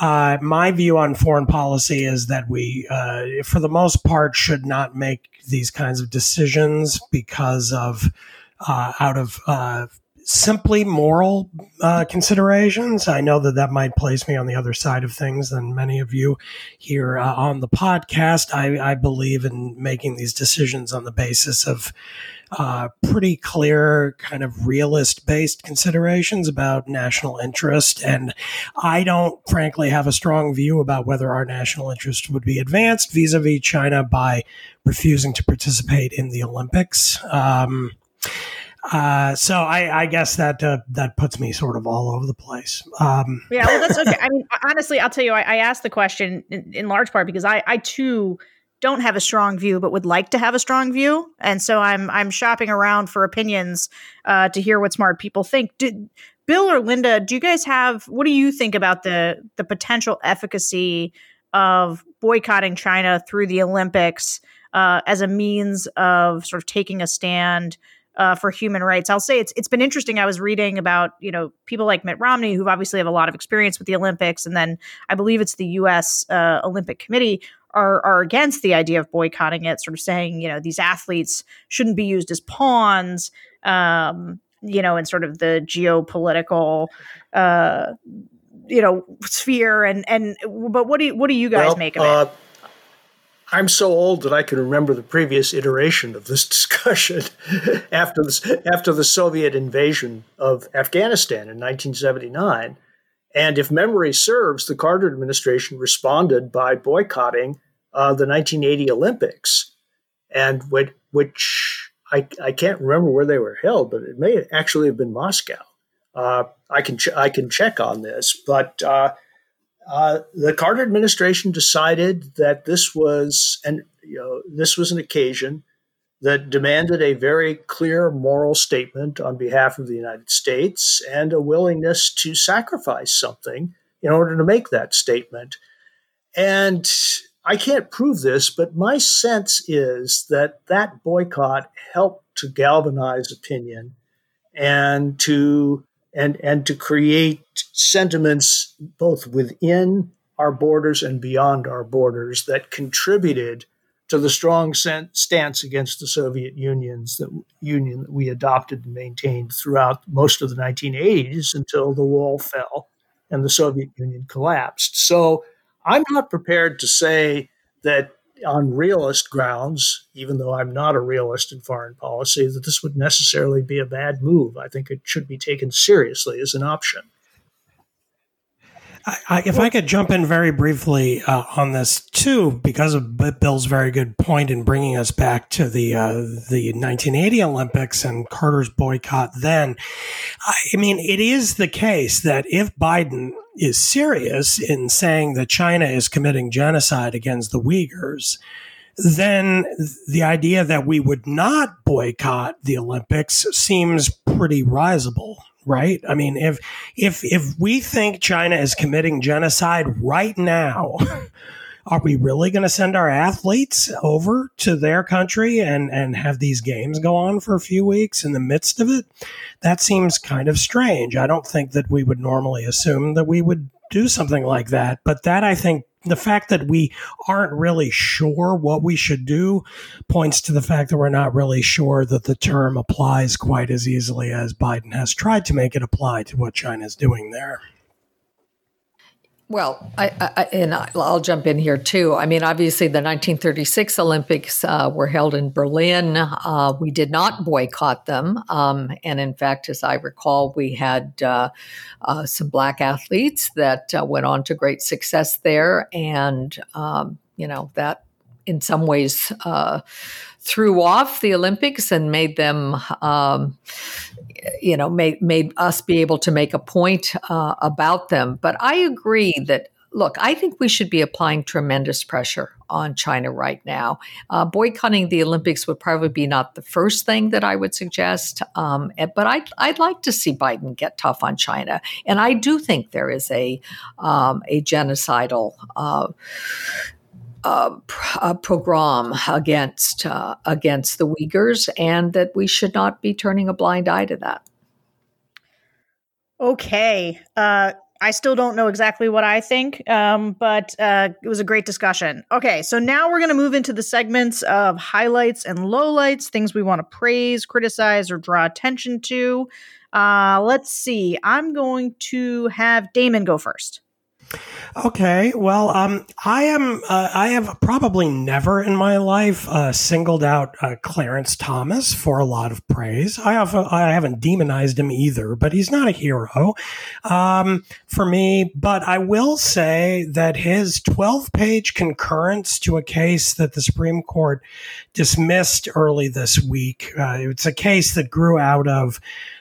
uh, my view on foreign policy is that we, uh, for the most part, should not make these kinds of decisions because of uh, out of uh, simply moral uh, considerations. I know that that might place me on the other side of things than many of you here uh, on the podcast. I, I, believe in making these decisions on the basis of uh, pretty clear, kind of realist based considerations about national interest. And I don't, frankly, have a strong view about whether our national interest would be advanced vis a vis China by refusing to participate in the Olympics. Um, uh, so I, I, guess that uh, that puts me sort of all over the place. Um, yeah, well, that's okay. I mean, [LAUGHS] honestly, I'll tell you, I, I asked the question in, in, large part because I, I too don't have a strong view, but would like to have a strong view, and so I'm I'm shopping around for opinions uh, to hear what smart people think. Did, Bill or Linda, do you guys have what do you think about the the potential efficacy of boycotting China through the Olympics uh, as a means of sort of taking a stand? Uh, for human rights. I'll say it's it's been interesting. I was reading about you know people like Mitt Romney who obviously have a lot of experience with the Olympics, and then I believe it's the U.S. Uh, Olympic Committee are are against the idea of boycotting it, sort of saying you know these athletes shouldn't be used as pawns. Um, you know, in sort of the geopolitical, uh, you know, sphere, and and but what do you, what do you guys well, make of it? I'm so old that I can remember the previous iteration of this [LAUGHS] discussion after the, after the Soviet invasion of Afghanistan in 1979. And if memory serves, the Carter administration responded by boycotting uh, the 1980 Olympics, and which, which I, I, can't remember where they were held, but it may actually have been Moscow. Uh, I can ch- I can check on this, but uh, uh, the Carter administration decided that this was an you know this was an occasion that demanded a very clear moral statement on behalf of the United States and a willingness to sacrifice something in order to make that statement. And I can't prove this, but my sense is that that boycott helped to galvanize opinion and to and and to create sentiments both within our borders and beyond our borders that contributed to the strong stance against the Soviet Union's that Union that we adopted and maintained throughout most of the 1980s until the wall fell and the Soviet Union collapsed. So I'm not prepared to say that on realist grounds, even though I'm not a realist in foreign policy, that this would necessarily be a bad move. I think it should be taken seriously as an option. I, if I could jump in very briefly uh, on this too, because of Bill's very good point in bringing us back to the uh, the 1980 Olympics and Carter's boycott. Then, I mean, it is the case that if Biden is serious in saying that China is committing genocide against the Uyghurs, then the idea that we would not boycott the Olympics seems pretty risible right? I mean, if if if we think China is committing genocide right now, [LAUGHS] are we really going to send our athletes over to their country and and have these games go on for a few weeks in the midst of it? That seems kind of strange. I don't think that we would normally assume that we would do something like that, but that I think the fact that we aren't really sure what we should do points to the fact that we're not really sure that the term applies quite as easily as Biden has tried to make it apply to what China is doing there. Well, I, I, and I'll jump in here too. I mean, obviously, the 1936 Olympics uh, were held in Berlin. Uh, we did not boycott them, um, and in fact, as I recall, we had uh, uh some black athletes that uh, went on to great success there, and um, you know that in some ways uh, threw off the Olympics and made them, um, you know, made made us be able to make a point uh, about them. But I agree that look, I think we should be applying tremendous pressure on China right now. Uh, boycotting the Olympics would probably be not the first thing that I would suggest, um, eh, but I'd, I'd like to see Biden get tough on China. And I do think there is a, um, a genocidal uh, uh, pogrom against uh, against the Uyghurs, and that we should not be turning a blind eye to that. Okay, uh, I still don't know exactly what I think, um, but uh, it was a great discussion. Okay, so now we're going to move into the segments of highlights and lowlights, things we want to praise, criticize, or draw attention to. Uh, let's see. I'm going to have Damon go first. Okay, well, um, I am. Uh, I have probably never in my life uh, singled out uh, Clarence Thomas for a lot of praise. I have. I haven't demonized him either, but he's not a hero um, for me. But I will say that his twelve-page concurrence to a case that the Supreme Court dismissed early this week. Uh, it's a case that grew out of.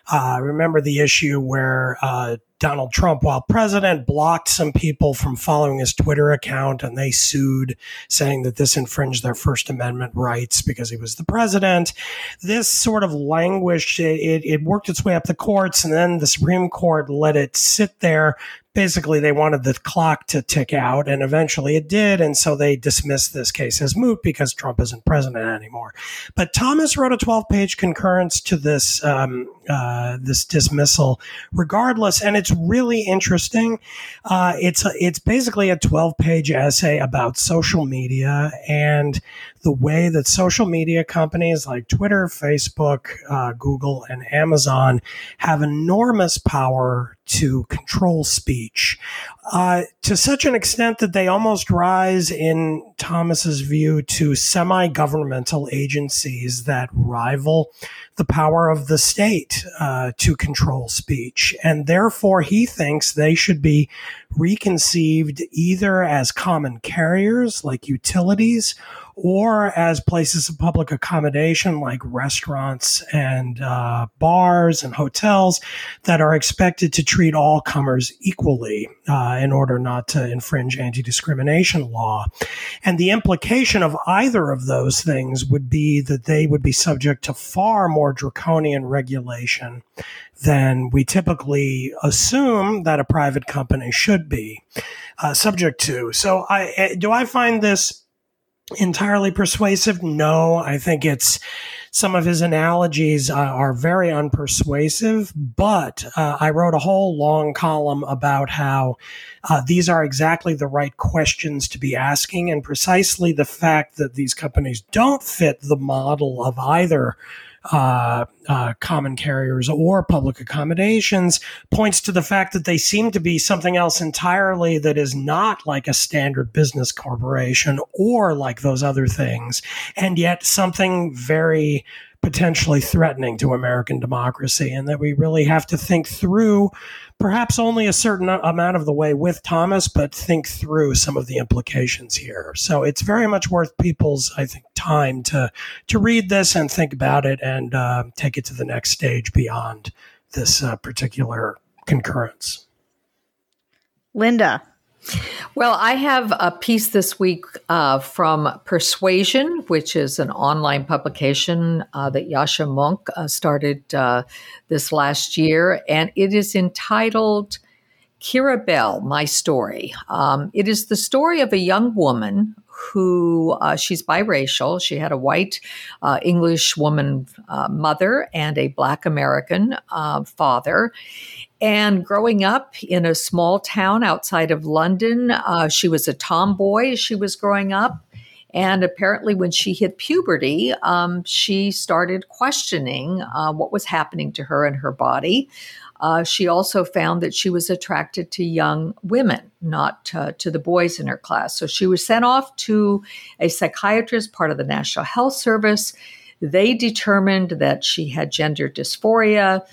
Uh, remember the issue where uh, Donald Trump, while president, blocked some people from following his Twitter account and they sued, saying that this infringed their First Amendment rights because he was the president. This sort of languished, it, it worked its way up the courts, and then the Supreme Court let it sit there basically they wanted the clock to tick out and eventually it did and so they dismissed this case as moot because trump isn't president anymore. But thomas wrote a 12-page concurrence to this um, uh, this dismissal regardless and it's really interesting. Uh, it's a, it's basically a 12-page essay about social media and the way that social media companies like Twitter, Facebook, uh, Google, and Amazon have enormous power to control speech uh, to such an extent that they almost rise, in Thomas's view, to semi governmental agencies that rival the power of the state uh, to control speech. And therefore, he thinks they should be reconceived either as common carriers like utilities or as places of public accommodation like restaurants and uh, bars and hotels that are expected to treat all comers equally uh, in order not to infringe anti discrimination law. And the implication of either of those things would be that they would be subject to far more draconian regulation than we typically assume that a private company should be uh, subject to. So, I eh, do I find this entirely persuasive? No, I think it's some of his analogies uh, are very unpersuasive, but uh, I wrote a whole long column about how uh, these are exactly the right questions to be asking, and precisely the fact that these companies don't fit the model of either uh, uh, common carriers or public accommodations points to the fact that they seem to be something else entirely that is not like a standard business corporation or like those other things, and yet something very potentially threatening to American democracy, and that we really have to think through perhaps only a certain amount of the way with Thomas, but think through some of the implications here. So it's very much worth people's, I think, time to to read this and think about it and uh, take it to the next stage beyond this uh, particular concurrence. Linda. Well, I have a piece this week uh, from Persuasion, which is an online publication uh, that Yascha Mounk uh, started uh, this last year, and it is entitled Keira Bell, My Story. Um, it is the story of a young woman who uh, she's biracial. She had a white uh, English woman mother and a black American father. And growing up in a small town outside of London, uh, she was a tomboy as she was growing up. And apparently, when she hit puberty, um, she started questioning uh, what was happening to her and her body. Uh, she also found that she was attracted to young women, not uh, to the boys in her class. So she was sent off to a psychiatrist, part of the National Health Service. They determined that she had gender dysphoria.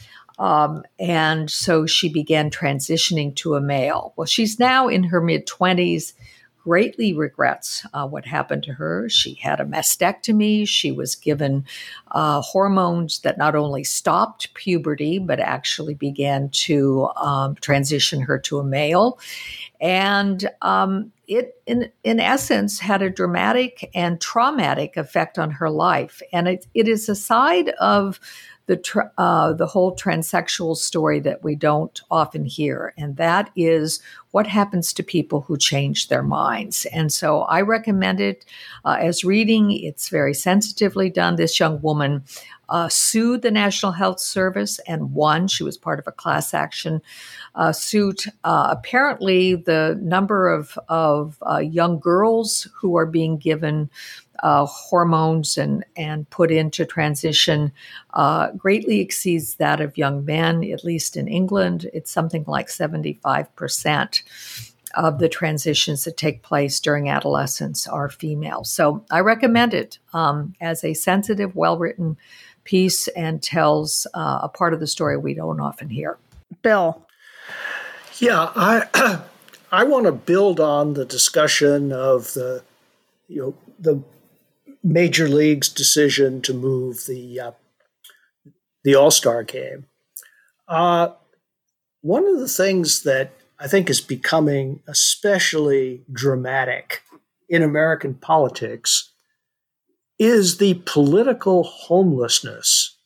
Um, and so she began transitioning to a male. Well, she's now in her mid 20s, greatly regrets uh, what happened to her. She had a mastectomy. She was given uh, hormones that not only stopped puberty, but actually began to um, transition her to a male. And um, it, in, in essence, had a dramatic and traumatic effect on her life. And it, it is a side of the uh, the whole transsexual story that we don't often hear, and that is what happens to people who change their minds. And so I recommend it uh, as reading. It's very sensitively done. This young woman uh, sued the National Health Service and won. She was part of a class action uh, suit. Uh, apparently, the number of, of uh, young girls who are being given uh, hormones and, and put into transition uh, greatly exceeds that of young men, at least in England. It's something like 75% of the transitions that take place during adolescence are female. So I recommend it um, as a sensitive, well written piece and tells uh, a part of the story we don't often hear. Bill. Yeah, I [CLEARS THROAT] I want to build on the discussion of the you know the major league's decision to move the uh, the All Star game. Uh, one of the things that I think is becoming especially dramatic in American politics is the political homelessness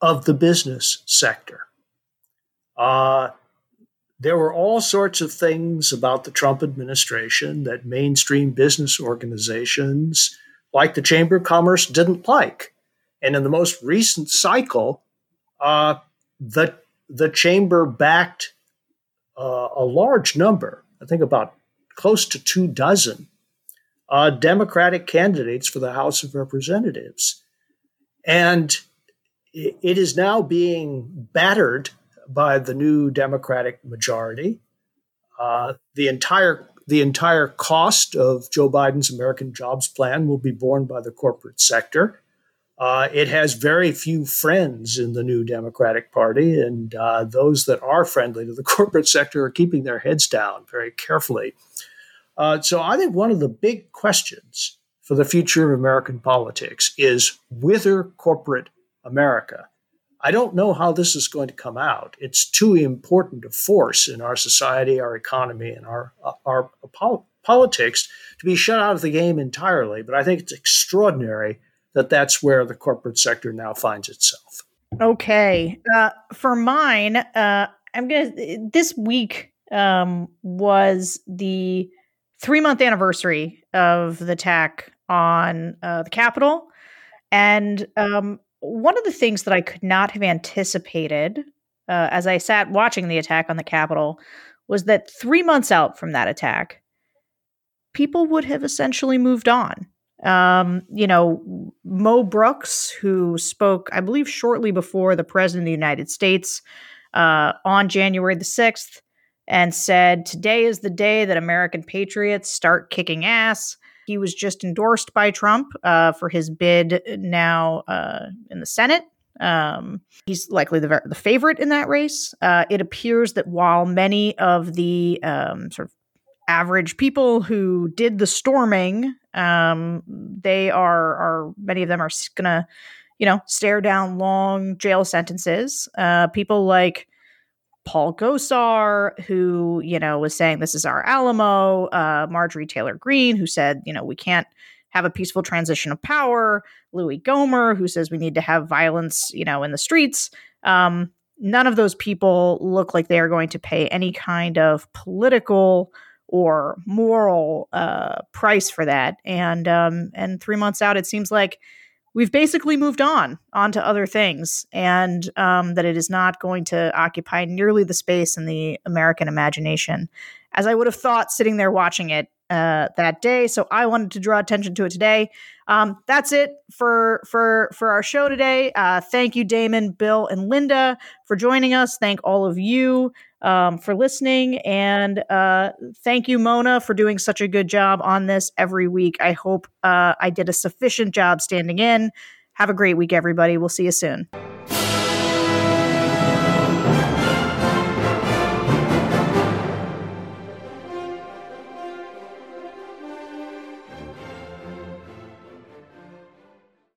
of the business sector. Uh, there were all sorts of things about the Trump administration that mainstream business organizations like the Chamber of Commerce didn't like. And in the most recent cycle, uh, the the chamber backed uh, a large number, I think about close to two dozen, uh, Democratic candidates for the House of Representatives, and it is now being battered by the new Democratic majority. Uh, the entire the entire cost of Joe Biden's American Jobs Plan will be borne by the corporate sector. Uh, it has very few friends in the new Democratic Party, and uh, those that are friendly to the [LAUGHS] corporate sector are keeping their heads down very carefully. Uh, so I think one of the big questions for the future of American politics is whither corporate America. I don't know how this is going to come out. It's too important a force in our society, our economy, and our our pol- politics to be shut out of the game entirely. But I think it's extraordinary that that's where the corporate sector now finds itself. Okay, uh, for mine, uh, I'm gonna. This week um, was the three month anniversary of the attack on uh, the Capitol, and um, one of the things that I could not have anticipated uh, as I sat watching the attack on the Capitol was that three months out from that attack, people would have essentially moved on. Um, you know, Mo Brooks, who spoke, I believe, shortly before the President of the United States uh, on January the 6th, and said, Today is the day that American patriots start kicking ass. He was just endorsed by Trump uh, for his bid now uh, in the Senate. Um, he's likely the, the favorite in that race. Uh, it appears that while many of the um, sort of average people who did the storming, um, they are are many of them are gonna, you know, stare down long jail sentences. Uh, people like Paul Gosar, who, you know, was saying this is our Alamo, uh, Marjorie Taylor Greene, who said, you know, we can't have a peaceful transition of power, Louie Gohmert, who says we need to have violence, you know, in the streets. Um, none of those people look like they are going to pay any kind of political or moral uh, price for that. And um, and three months out, it seems like we've basically moved on onto other things and um, that it is not going to occupy nearly the space in the american imagination as i would have thought sitting there watching it uh, that day. So i wanted to draw attention to it today. Um, that's it for for for our show today. Uh, thank you damon bill and linda for joining us. Thank all of you um, for listening. And uh, thank you, Mona, for doing such a good job on this every week. I hope uh, I did a sufficient job standing in. Have a great week, everybody. We'll see you soon.